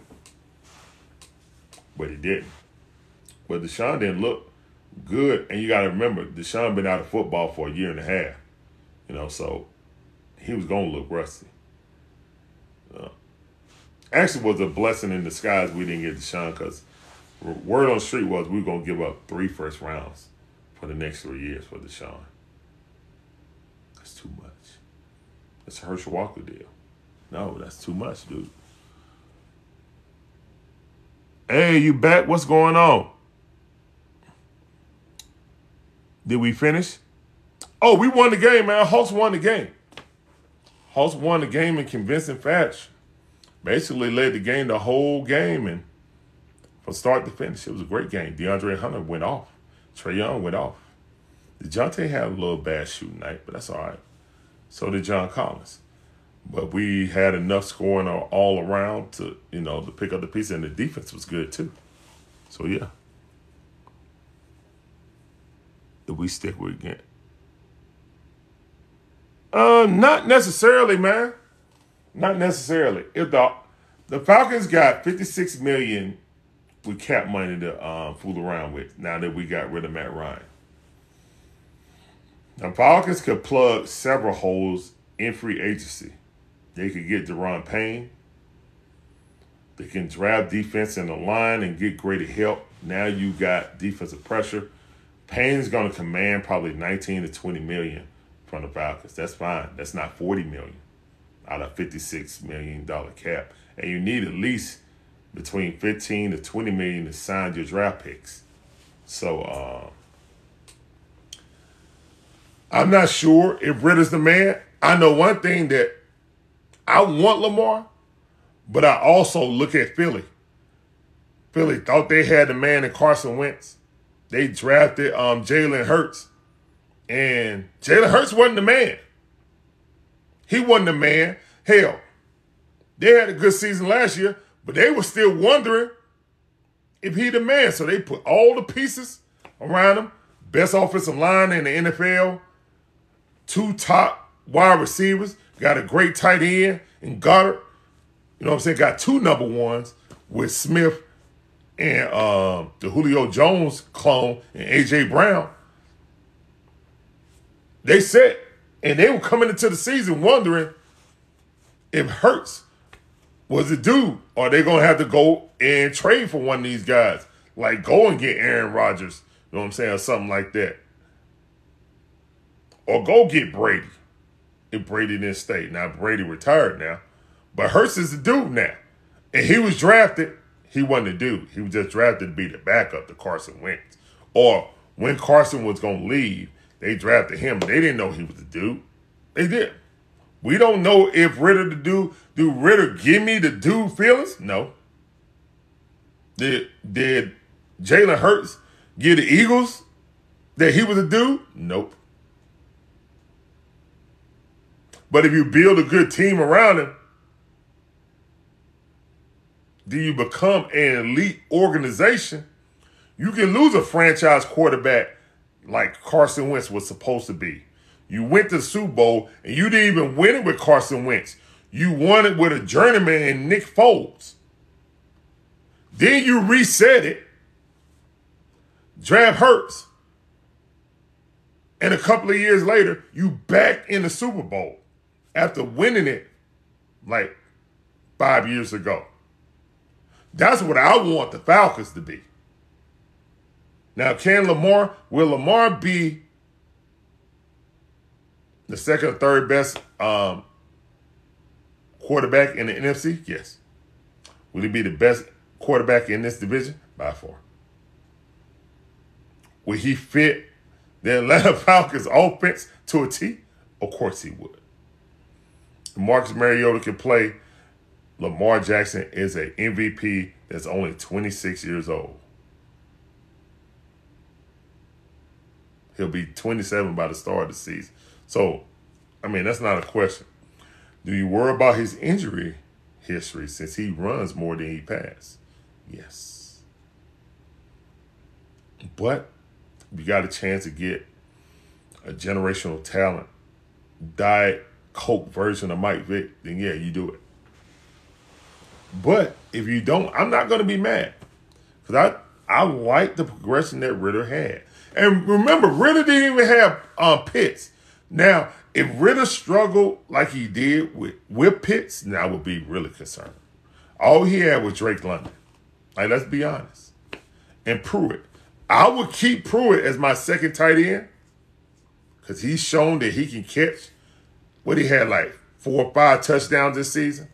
But he didn't. But Deshaun didn't look good. And you got to remember, Deshaun been out of football for a year and a half. You know, so he was to look rusty. Uh, actually was a blessing in disguise we didn't get Deshaun because word on the street was we were to give up three first rounds for the next three years for Deshaun. That's too much. That's a Herschel Walker deal. No, that's too much, dude. Hey, you back? What's going on? Did we finish? Oh, we won the game, man. Hawks won the game. Hawks won the game in convincing fashion. Basically led the game the whole game and from start to finish, it was a great game. DeAndre Hunter went off. Trae Young went off. DeJounte had a little bad shooting night, but that's all right. So did John Collins. But we had enough scoring all around to, you know, to pick up the piece, and the defense was good too. So yeah. Did we stick with again? Uh, not necessarily, man. Not necessarily. If the the Falcons got 56 million with cap money to um, fool around with now that we got rid of Matt Ryan. The Falcons could plug several holes in free agency. They could get Daron Payne. They can draft defense in the line and get greater help. Now you got defensive pressure. Payne's going to command probably 19 to 20 million from the Falcons. That's fine. That's not 40 million out of 56 million dollar cap. And you need at least between 15 to 20 million to sign your draft picks. So uh, I'm not sure if Ridder's the man. I know one thing that I want Lamar, but I also look at Philly. Philly thought they had the man in Carson Wentz. They drafted um, Jalen Hurts, and Jalen Hurts wasn't the man. He wasn't the man. Hell, they had a good season last year, but they were still wondering if he the man. So they put all the pieces around him. Best offensive line in the NFL. Two top wide receivers. Got a great tight end in Goedert. You know what I'm saying? Got two number ones with Smith and uh, the Julio Jones clone and AJ Brown. They said, and they were coming into the season wondering if Hurts was a dude, or they gonna have to go and trade for one of these guys, like go and get Aaron Rodgers, you know what I'm saying, or something like that, or go get Brady if Brady didn't stay. Now Brady retired now, but Hurts is the dude now, and he was drafted. He wasn't a dude. He was just drafted to be the backup to Carson Wentz, or when Carson was gonna leave, they drafted him. They didn't know he was the dude. They did. We don't know if Ridder the dude. Do Ridder give me the dude feelings? No. Did did Jalen Hurts give the Eagles that he was a dude? Nope. But if you build a good team around him, do you become an elite organization? You can lose a franchise quarterback like Carson Wentz was supposed to be. You went to Super Bowl and you didn't even win it with Carson Wentz. You won it with a journeyman and Nick Foles. Then you reset it, draft Hurts, and a couple of years later, you back in the Super Bowl after winning it like five years ago. That's what I want the Falcons to be. Now, can Lamar, will Lamar be the second or third best um, quarterback in the NFC? Yes. Will he be the best quarterback in this division? By far. Will he fit the Atlanta Falcons offense to a T? Of course he would. Marcus Mariota can play. Lamar Jackson is an MVP that's only 26 years old. He'll be 27 by the start of the season. So, I mean, that's not a question. Do you worry about his injury history since he runs more than he passes? Yes. But you got a chance to get a generational talent, diet Coke version of Mike Vick, then yeah, you do it. But if you don't, I'm not going to be mad because I I like the progression that Ridder had. And remember, Ridder didn't even have uh, Pitts. Now, if Ridder struggled like he did with, with Pitts, now I would be really concerned. All he had was Drake London. Like, let's be honest. And Pruitt. I would keep Pruitt as my second tight end because he's shown that he can catch what he had like four or five touchdowns this season.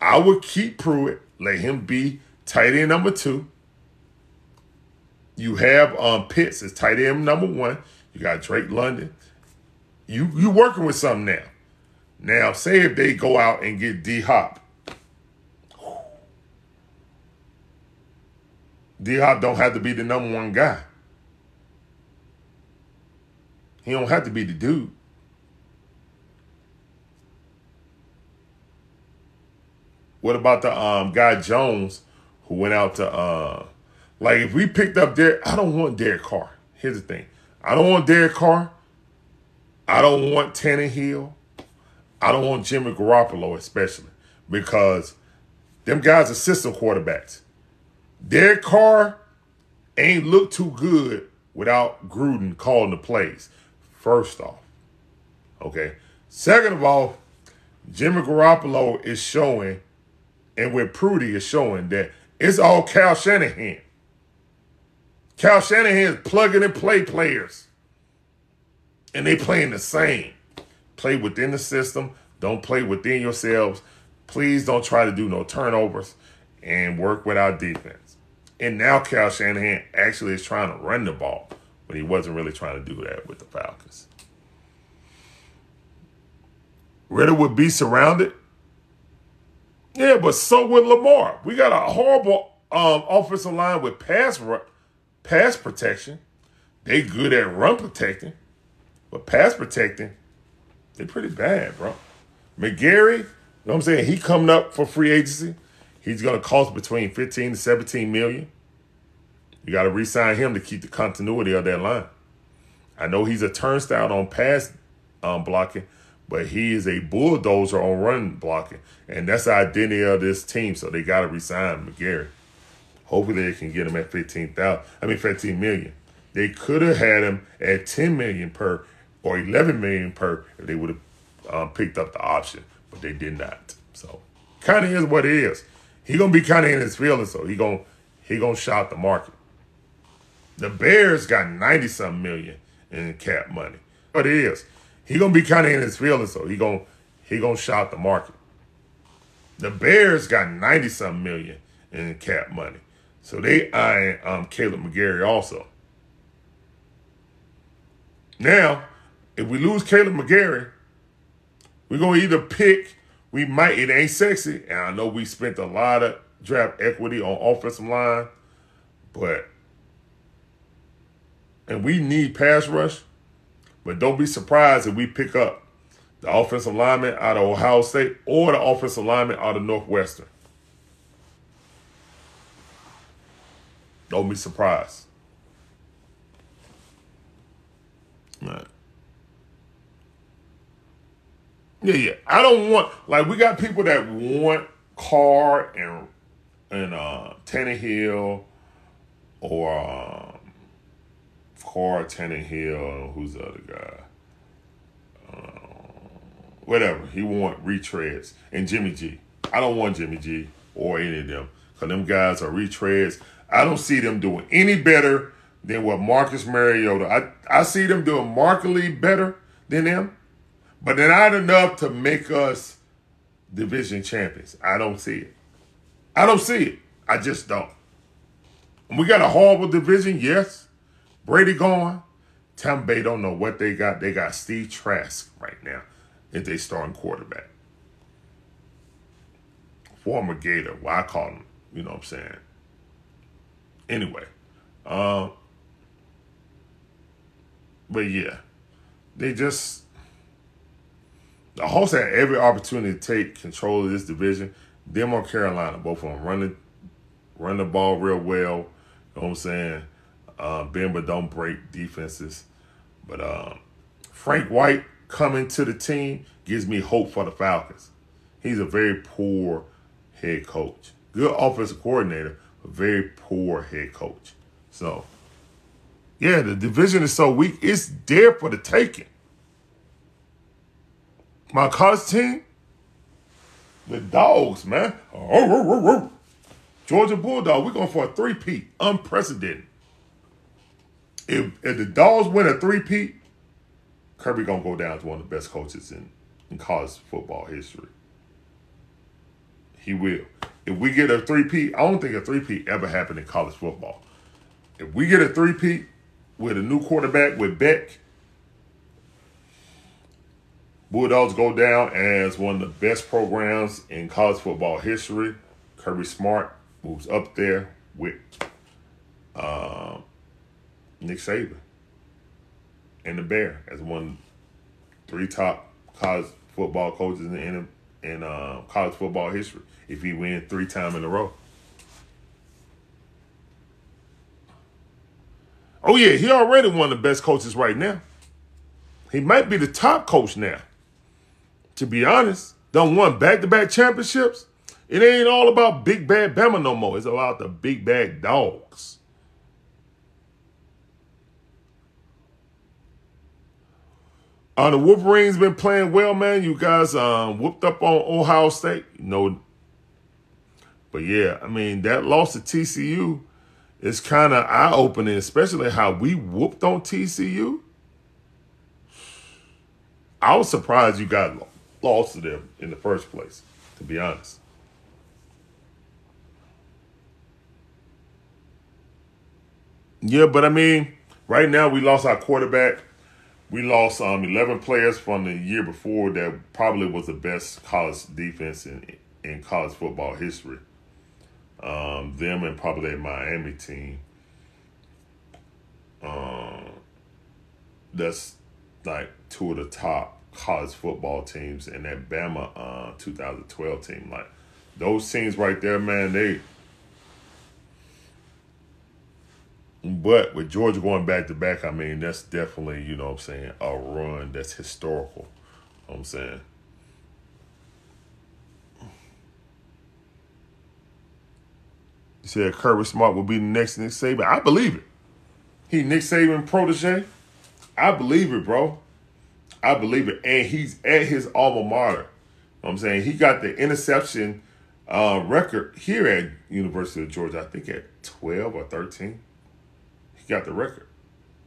I would keep Pruitt, let him be tight end number two. You have um, Pitts as tight end number one. You got Drake London. You you working with something now. Now, say if they go out and get D Hop. D Hop don't have to be the number one guy. He don't have to be the dude. What about the um, guy Jones who went out to uh, like if we picked up Derek, I don't want Derek Carr. Here's the thing. I don't want Derek Carr. I don't want Tannehill. I don't want Jimmy Garoppolo, especially, because them guys are system quarterbacks. Derek Carr ain't look too good without Gruden calling the plays. First off. Okay. Second of all, Jimmy Garoppolo is showing, and with Purdy is showing that it's all Kyle Shanahan. Kyle Shanahan is plugging and play players. And they playing the same. Play within the system. Don't play within yourselves. Please don't try to do no turnovers and work with our defense. And now Kyle Shanahan actually is trying to run the ball, but he wasn't really trying to do that with the Falcons. Ridder would be surrounded. Yeah, but so would Lamar. We got a horrible um, offensive line with pass pass protection. They good at run protecting, but pass protecting, they pretty bad, bro. McGary, you know what I'm saying? He coming up for free agency. He's gonna cost between 15 to 17 million. You got to re-sign him to keep the continuity of that line. I know he's a turnstile on pass um, blocking, but he is a bulldozer on run blocking, and that's the identity of this team. So they got to resign McGary. Hopefully they can get him at fifteen thousand. I mean fifteen million. They could have had him at ten million per or eleven million per if they would have um, picked up the option, but they did not. So kind of is what it is. He gonna be kind of in his feelings, so he gonna he gonna shout the market. The Bears got ninety something million in cap money. But it is. He gonna be kind of in his feelings, so he gonna he gonna shout the market. The Bears got ninety something million in cap money. So they eyeing um, Kaleb McGary also. Now, if we lose Kaleb McGary, we're gonna either pick. We might. It ain't sexy, and I know we spent a lot of draft equity on offensive line, but and we need pass rush. But don't be surprised if we pick up the offensive lineman out of Ohio State or the offensive lineman out of Northwestern. Don't be surprised. Right. Yeah, yeah. I don't want like we got people that want Carr and and uh Tannehill or um Carr Tannehill, who's the other guy? Uh, whatever. He want retreads and Jimmy G. I don't want Jimmy G or any of them because them guys are retreads. I don't see them doing any better than what Marcus Mariota. I, I see them doing markedly better than them, but they're not enough to make us division champions. I don't see it. I don't see it. I just don't. we got a horrible division, yes. Brady gone. Tampa Bay don't know what they got. They got Steve Trask right now if they starting quarterback. Former Gator. Why I call him, you know what I'm saying? Anyway, um, but yeah, they just the Hawks had every opportunity to take control of this division. Them or Carolina, both of them run the run the ball real well. You know what I'm saying? Uh, but don't break defenses. But um, Frank Reich coming to the team gives me hope for the Falcons. He's a very poor head coach, good offensive coordinator, very poor head coach. So, yeah, the division is so weak. It's there for the taking. My college team, The dogs, man. Oh, Georgia Bulldog, we're going for a three-peat. Unprecedented. If, if the dogs win a three-peat, Kirby gonna go down as one of the best coaches in, in college football history. He will. If we get a three-peat, I don't think a three-peat ever happened in college football. If we get a three-peat with a new quarterback with Beck, Bulldogs go down as one of the best programs in college football history. Kirby Smart moves up there with uh, Nick Saban and the Bear as one three top college football coaches in in, in uh, college football history. If he win three times in a row. Oh yeah, he already one of the best coaches right now. He might be the top coach now to be honest, done won back to back championships. It ain't all about big bad Bama no more. It's about the big bad dogs. Uh, the Wolverines been playing well, man. You guys um, whooped up on Ohio State. No. but yeah, I mean, that loss to TCU is kind of eye opening, especially how we whooped on TCU. I was surprised you got lost to them in the first place, to be honest. Yeah, but I mean, right now we lost our quarterback. We lost um, 11 players from the year before that probably was the best college defense in in college football history. Um, them and probably their Miami team. Um, that's like two of the top college football teams and that Bama uh, 2012 team. Like those teams right there, man, they. But with Georgia going back to back, I mean, that's definitely, you know what I'm saying, a run that's historical. You know I'm saying. You said Kirby Smart will be the next Nick Saban. I believe it. He Nick Saban protege. I believe it, bro. I believe it. And he's at his alma mater. You know I'm saying he got the interception uh, record here at University of Georgia. I think at 12 or 13. Got the record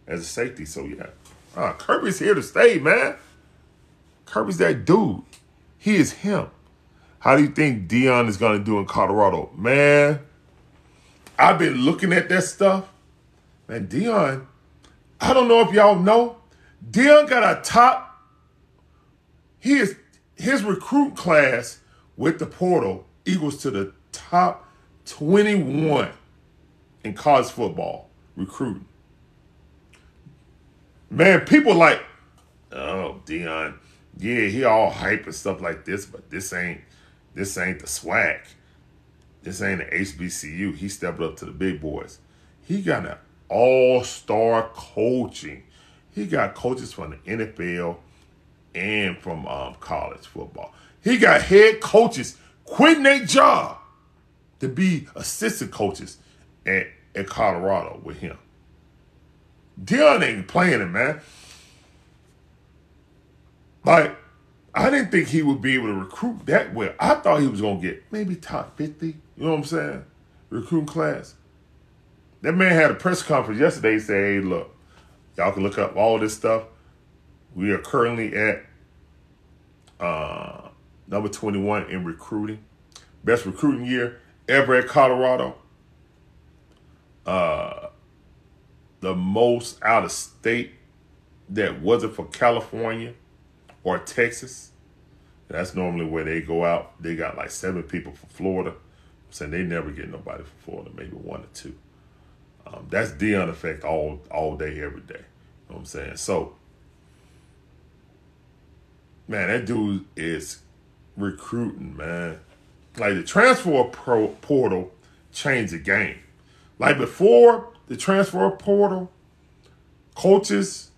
as a safety. So yeah, uh, Kirby's here to stay, man. Kirby's that dude. He is him. How do you think Deion is going to do in Colorado, man? I've been looking at that stuff, man. Deion, I don't know if y'all know, Deion got a top. He is his recruit class with the portal equals to the top 21 in college football recruiting. Man, people like, oh, Deion, yeah, he all hype and stuff like this, but this ain't this ain't the swag. This ain't the HBCU. He stepped up to the big boys. He got an all-star coaching he got coaches from the NFL and from um, college football. He got head coaches quitting their job to be assistant coaches at, at Colorado with him. Deion ain't playing it, man. Like, I didn't think he would be able to recruit that well. I thought he was going to get maybe top 50. You know what I'm saying? Recruiting class. That man had a press conference yesterday. He said, hey, look, Y'all can look up all this stuff. We are currently at uh, number 21 in recruiting. Best recruiting year ever at Colorado. Uh, the most out of state that wasn't for California or Texas. That's normally where they go out. They got like seven people from Florida. I'm saying they never get nobody from Florida, maybe one or two. Um, that's Deion effect all all day, every day. You know what I'm saying? So, man, that dude is recruiting, man. Like the transfer pro- portal changed the game. Like before the transfer portal, coaches,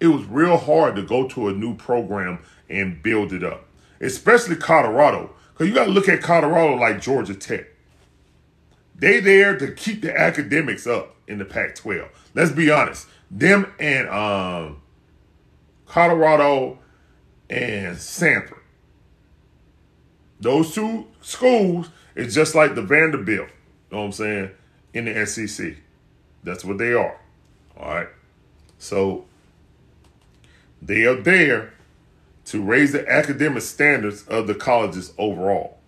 it was real hard to go to a new program and build it up, especially Colorado. Because you got to look at Colorado like Georgia Tech. They there to keep the academics up in the Pac-12. Let's be honest. Them and um, Colorado and Stanford. Those two schools is just like the Vanderbilt. You know what I'm saying? In the SEC. That's what they are. All right. So they are there to raise the academic standards of the colleges overall.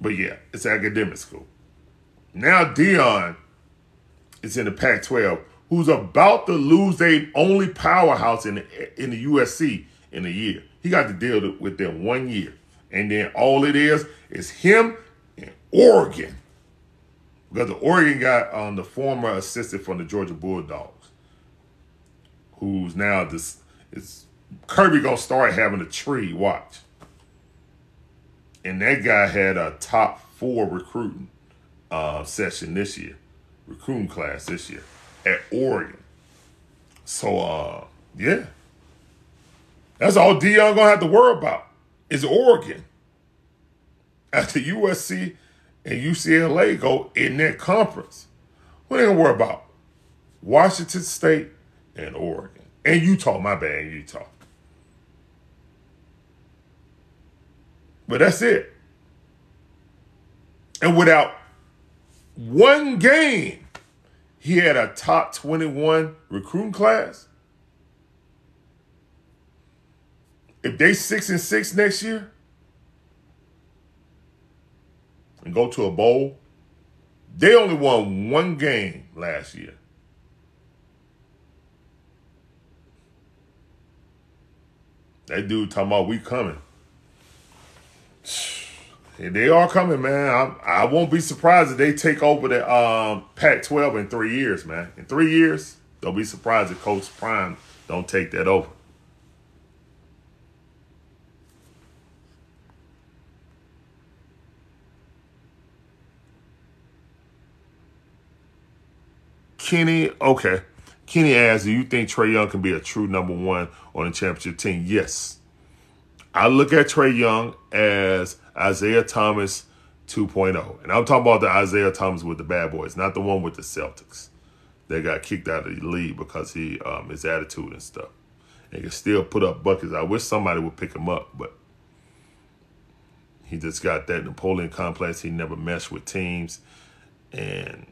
But yeah, it's academic school. Now Deion is in the Pac-12, who's about to lose their only powerhouse in the, in the USC in a year. He got to deal with them one year. And then all it is is him in Oregon. Because the Oregon got um, the former assistant from the Georgia Bulldogs, who's now this is Kirby gonna start having a tree watch. And that guy had a top four recruiting uh, session this year, recruiting class this year at Oregon. So uh, yeah. That's all Deion gonna have to worry about is Oregon. After USC and UCLA go in that conference, what gonna worry about? Washington State and Oregon. And Utah, my bad, Utah. But that's it. And without one game, he had a top 21 recruiting class. If they six and six next year and go to a bowl, they only won one game last year. That dude talking about we coming. They are coming, man. I, I won't be surprised if they take over the um, Pac-12 in three years, man. In three years, don't be surprised if Coach Prime don't take that over. Kenny, okay. Kenny asks, do you think Trae Young can be a true number one on the championship team? Yes. I look at Trae Young as Isaiah Thomas 2.0. And I'm talking about the Isiah Thomas with the bad boys, not the one with the Celtics. They got kicked out of the league because he um, his attitude and stuff. And he can still put up buckets. I wish somebody would pick him up, but he just got that Napoleon complex. He never meshed with teams. And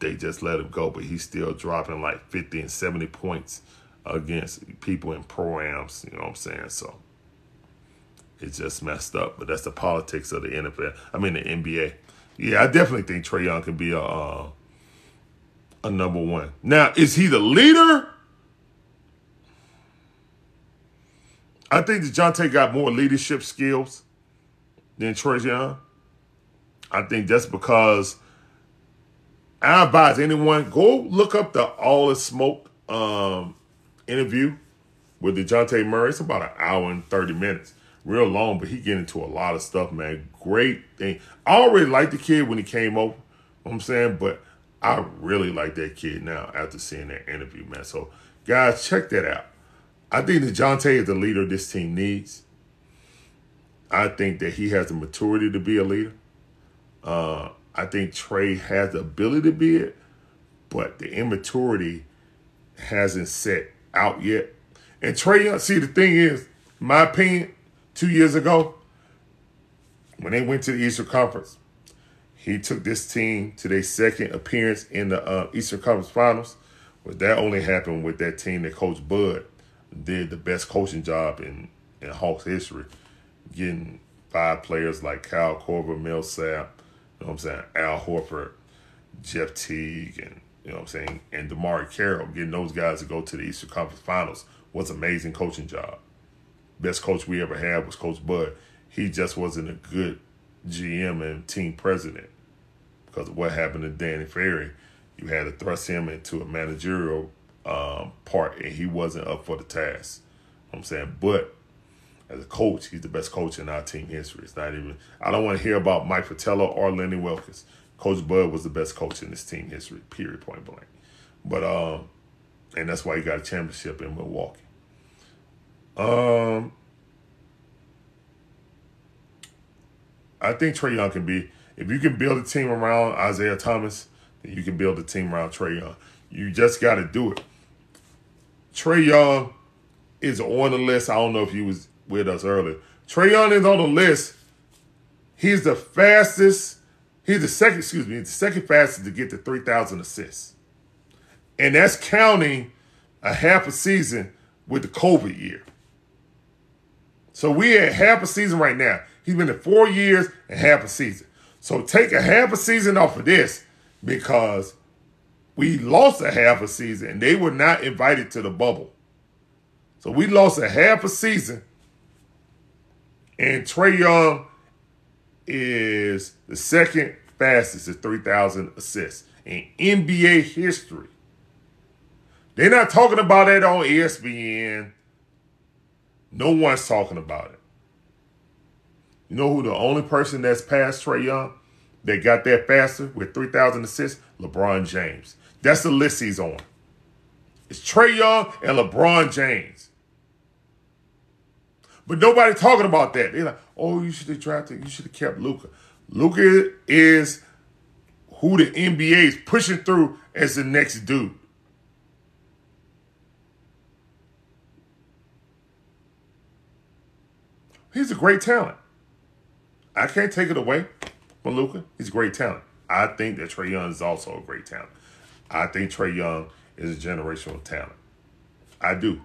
they just let him go, but he's still dropping like 50 and 70 points against people in pro-ams, you know what I'm saying? So it's just messed up, but that's the politics of the NFL. I mean, the NBA. Yeah, I definitely think Trae Young can be a, uh, a number one. Now, is he the leader? I think DeJounte got more leadership skills than Trae Young. I think that's because – I advise anyone go look up the All the Smoke um, interview with DeJounte Murray. It's about an hour and 30 minutes. Real long, but he get into a lot of stuff, man. Great thing. I already liked the kid when he came over. You know I'm saying, but I really like that kid now after seeing that interview, man. So, guys, check that out. I think DeJounte is the leader this team needs. I think that he has the maturity to be a leader. Uh, I think Trae has the ability to be it, but the immaturity hasn't set out yet. And Trae, see, the thing is, my opinion, two years ago, when they went to the Eastern Conference, he took this team to their second appearance in the uh, Eastern Conference Finals. But that only happened with that team that Coach Bud did the best coaching job in, in Hawks history, getting five players like Kyle Korver, Millsap, you know what I'm saying? Al Horford, Jeff Teague, and you know what I'm saying, and DeMarre Carroll, getting those guys to go to the Eastern Conference Finals was amazing coaching job. Best coach we ever had was Coach Bud. He just wasn't a good GM and team president because of what happened to Danny Ferry. You had to thrust him into a managerial um, part, and he wasn't up for the task. You know I'm saying, but as a coach, he's the best coach in our team history. It's not even. I don't want to hear about Mike Fratello or Lenny Wilkens. Coach Bud was the best coach in this team history. Period. Point blank. But um, and that's why he got a championship in Milwaukee. Um, I think Trae Young can be. If you can build a team around Isaiah Thomas, then you can build a team around Trae Young. You just got to do it. Trae Young is on the list. I don't know if he was with us earlier. Trae Young is on the list. He's the fastest. He's the second. Excuse me. The second fastest to get to three thousand assists, and that's counting a half a season with the COVID year. So we at half a season right now. He's been at four years and half a season. So take a half a season off of this because we lost a half a season and they were not invited to the bubble. So we lost a half a season. And Trae Young is the second fastest at 3,000 assists in NBA history. They're not talking about it on ESPN. No one's talking about it. You know who the only person that's passed Trae Young that got that faster with 3,000 assists? LeBron James. That's the list he's on. It's Trae Young and LeBron James. But nobody talking about that. They're like, oh, you should have drafted, you should have kept Luka. Luka is who the NBA is pushing through as the next dude. He's a great talent. I can't take it away from Luka. He's a great talent. I think that Trae Young is also a great talent. I think Trae Young is a generational talent. I do.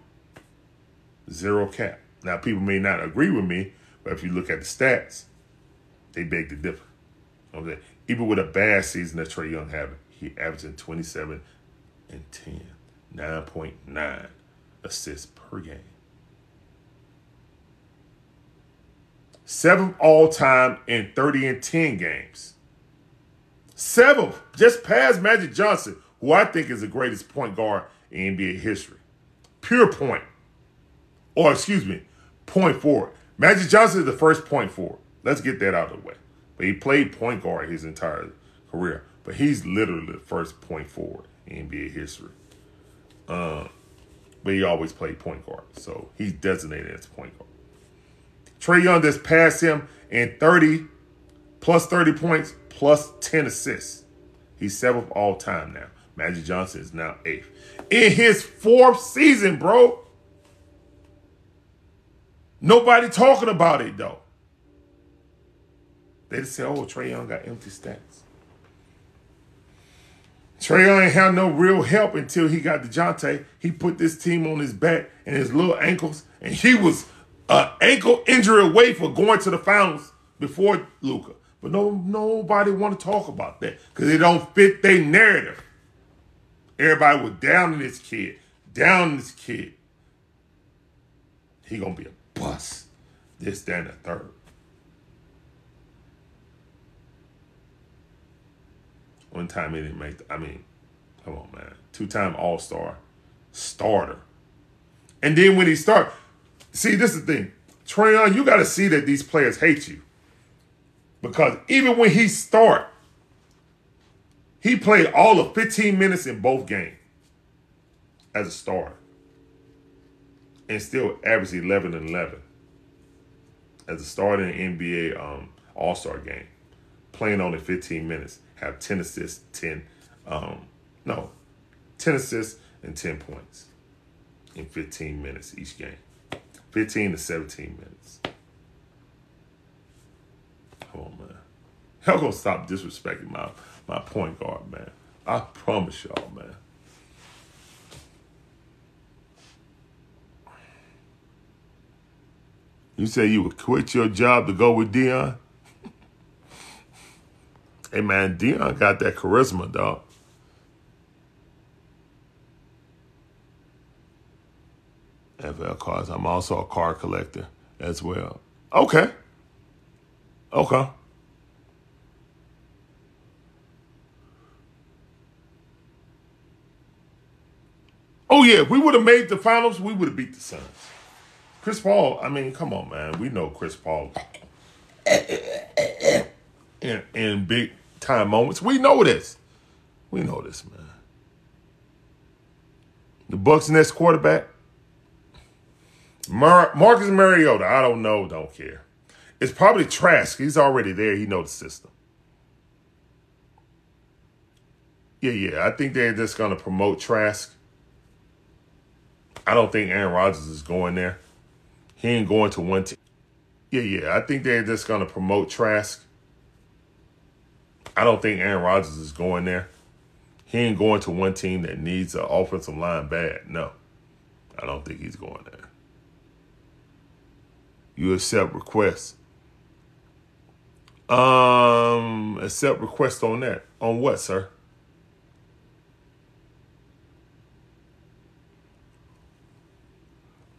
Zero cap. Now, people may not agree with me, but if you look at the stats, they beg to differ. Okay. Even with a bad season that Trae Young having, he averaging 27 and 10, 9.9 assists per game. Seventh all time in 30 and 10 games. Seventh, just past Magic Johnson, who I think is the greatest point guard in NBA history. Pure point. Or excuse me, point forward. Magic Johnson is the first point forward. Let's get that out of the way. But he played point guard his entire career. But he's literally the first point forward in NBA history. Um, but he always played point guard. So he's designated as point guard. Trae Young just passed him in 30 plus 30 points plus 10 assists. He's seventh all time now. Magic Johnson is now eighth. In his fourth season, bro. Nobody talking about it though. They just say, oh, Trae Young got empty stats. Trae Young ain't had no real help until he got DeJounte. He put this team on his back and his little ankles, and he was an ankle injury away for going to the finals before Luka. But no, nobody want to talk about that because it don't fit their narrative. Everybody was down on this kid, down on this kid. He gonna be a bust. This, that, and the third. One time he didn't make. The, I mean, come on, man. Two-time All-Star, starter, and then when he start, see, this is the thing. Trae you got to see that these players hate you because even when he start, he played all of 15 minutes in both games as a starter and still averaged 11 and 11 as a starter in NBA um, All Star game, playing only 15 minutes, have 10 assists, 10, um, no, 10 assists and 10 points in 15 minutes each game, 15 to 17 minutes. Come on, man. Y'all gonna stop disrespecting my my point guard, man. I promise y'all, man. You say you would quit your job to go with Deion? hey man, Deion got that charisma, dog. FL cars. I'm also a car collector as well. Okay. Okay. Oh yeah, if we would have made the finals, we would have beat the Suns. Chris Paul, I mean, come on, man. We know Chris Paul in, in big time moments. We know this. We know this, man. The Bucs' next quarterback, Mar- Marcus Mariota. I don't know, don't care. It's probably Trask. He's already there. He knows the system. Yeah, yeah. I think they're just gonna promote Trask I don't think Aaron Rodgers is going there. He ain't going to one team. Yeah, yeah. I think they're just gonna promote Trask. I don't think Aaron Rodgers is going there. He ain't going to one team that needs an offensive line bad. No. I don't think he's going there. You accept requests. Um, accept requests on that. On what, sir?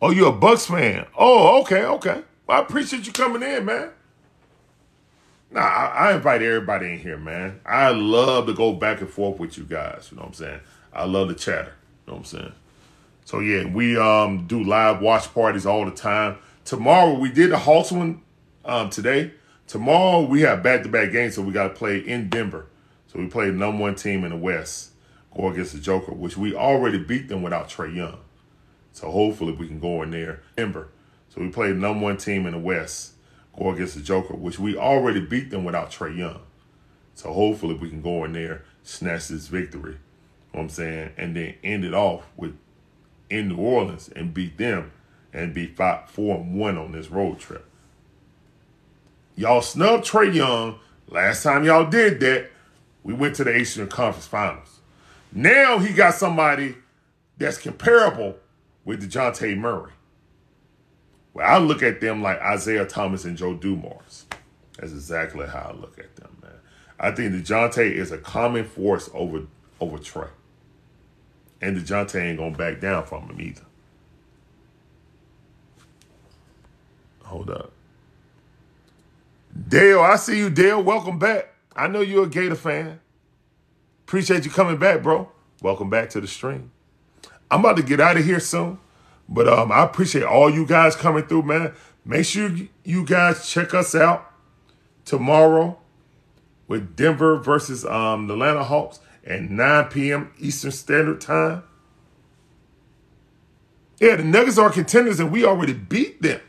Oh, you're a Bucks fan. Oh, okay, okay. Well, I appreciate you coming in, man. Nah, I, I, invite everybody in here, man. I love to go back and forth with you guys. You know what I'm saying? I love the chatter. You know what I'm saying? So yeah, we um do live watch parties all the time. Tomorrow we did the Hawks one um, today. Tomorrow we have back to back games, so we got to play in Denver. So we play number one team in the West, go against the Joker, which we already beat them without Trae Young. So hopefully we can go in there, Denver. So we play number one team in the West, go against the Joker, which we already beat them without Trae Young. So hopefully we can go in there, snatch this victory. You know what I'm saying? And then end it off with in New Orleans and beat them and be five, four and one on this road trip. Y'all snubbed Trae Young. Last time y'all did that, we went to the Eastern Conference Finals. Now he got somebody that's comparable with DeJounte Murray. Well, I look at them like Isiah Thomas and Joe Dumars. That's exactly how I look at them, man. I think DeJounte is a common force over over Trae. And DeJounte ain't gonna back down from him either. Hold up. Dale, I see you, Dale. Welcome back. I know you're a Gator fan. Appreciate you coming back, bro. Welcome back to the stream. I'm about to get out of here soon, but um, I appreciate all you guys coming through, man. Make sure you guys check us out tomorrow with Denver versus um, the Atlanta Hawks at 9 p.m. Eastern Standard Time. Yeah, the Nuggets are contenders, and we already beat them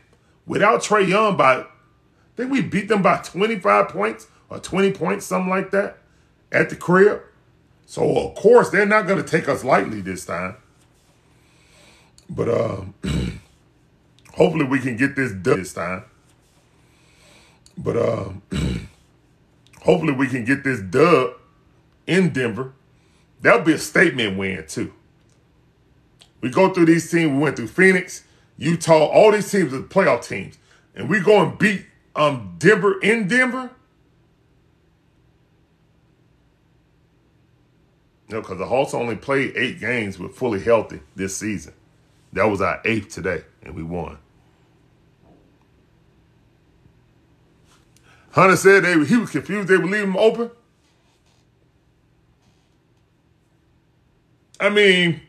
without Trae Young by, I think we beat them by 25 points or 20 points, something like that, at the crib. So, of course, they're not going to take us lightly this time. But uh, hopefully we can get this done this time. But uh, hopefully we can get this dub in Denver. That'll be a statement win too. We go through these teams. We went through Phoenix, Utah, all these teams are playoff teams, and we go and beat um Denver in Denver. Know, because the Hawks only played eight games with fully healthy this season. That was our eighth today, and we won. Hunter said they he was confused they would leave him open. I mean,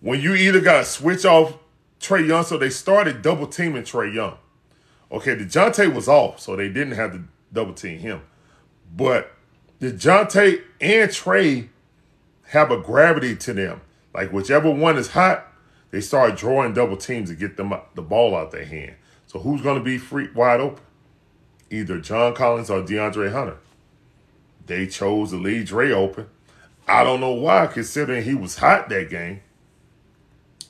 when you either got to switch off Trae Young, so they started double teaming Trae Young. Okay, DeJounte was off, so they didn't have to double team him. But DeJounte and Trae have a gravity to them. Like whichever one is hot, they start drawing double teams to get them the ball out their hand. So who's going to be free wide open? Either John Collins or DeAndre Hunter. They chose to leave Dre open. I don't know why, considering he was hot that game.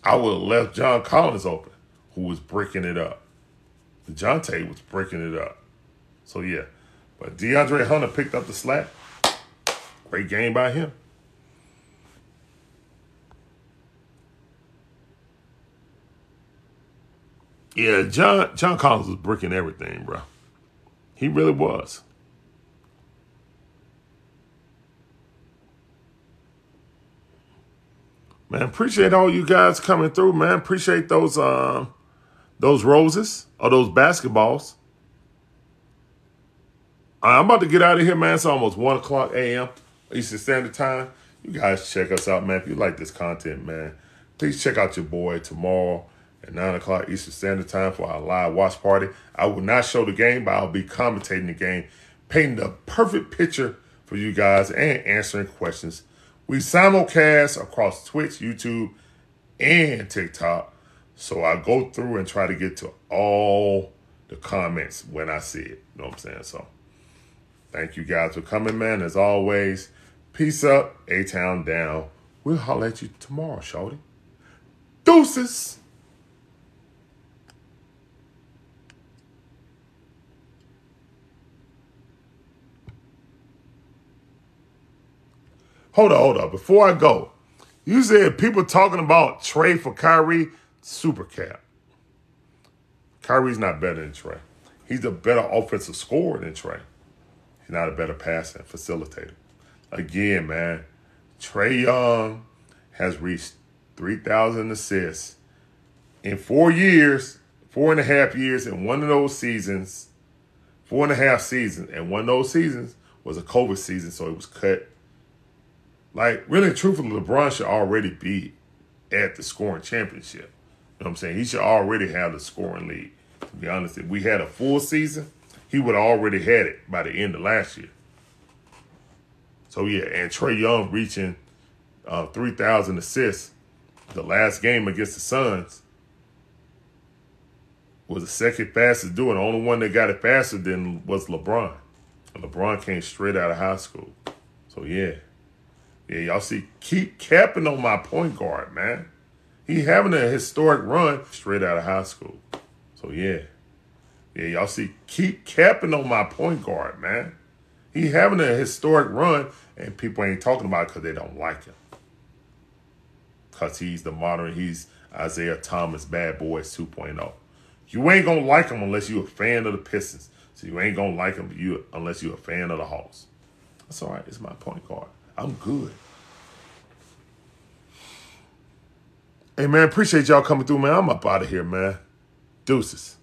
I would have left John Collins open, who was breaking it up. DeJounte was breaking it up. So yeah. But DeAndre Hunter picked up the slack. Great game by him. Yeah, John John Collins was breaking everything, bro. He really was. Man, appreciate all you guys coming through, man. Appreciate those uh, those roses or those basketballs. I'm about to get out of here, man. It's almost 1 o'clock a.m. Eastern Standard Time. You guys check us out, man. If you like this content, man, please check out your boy tomorrow at 9 o'clock Eastern Standard Time for our live watch party. I will not show the game, but I'll be commentating the game, painting the perfect picture for you guys and answering questions. We simulcast across Twitch, YouTube, and TikTok. So I go through and try to get to all the comments when I see it. You know what I'm saying? So thank you guys for coming, man. As always, peace up, A Town down. We'll holler at you tomorrow, shorty. Deuces. Hold on, hold on. Before I go, you said people talking about Trae for Kyrie, super cap. Kyrie's not better than Trae. He's a better offensive scorer than Trae. He's not a better passer and facilitator. Again, man, Trae Young has reached 3,000 assists in four years, four and a half years, in one of those seasons, four and a half seasons, and one of those seasons was a COVID season, so it was cut. Like, really, truthfully, LeBron should already be at the scoring championship. You know what I'm saying? He should already have the scoring lead. To be honest, if we had a full season, he would have already had it by the end of last year. So yeah, and Trae Young reaching uh, 3,000 assists the last game against the Suns was the second fastest doing. The only one that got it faster than was LeBron. And LeBron came straight out of high school. So yeah. Yeah, y'all see, keep capping on my point guard, man. He having a historic run straight out of high school. So yeah. Yeah, y'all see, keep capping on my point guard, man. He having a historic run, and people ain't talking about it because they don't like him. Because he's the modern, he's Isiah Thomas, Bad Boys 2.0. You ain't gonna like him unless you're a fan of the Pistons. So you ain't gonna like him you unless you're a fan of the Hawks. That's all right. It's my point guard. I'm good. Hey man, appreciate y'all coming through, man. I'm up out of here, man. Deuces.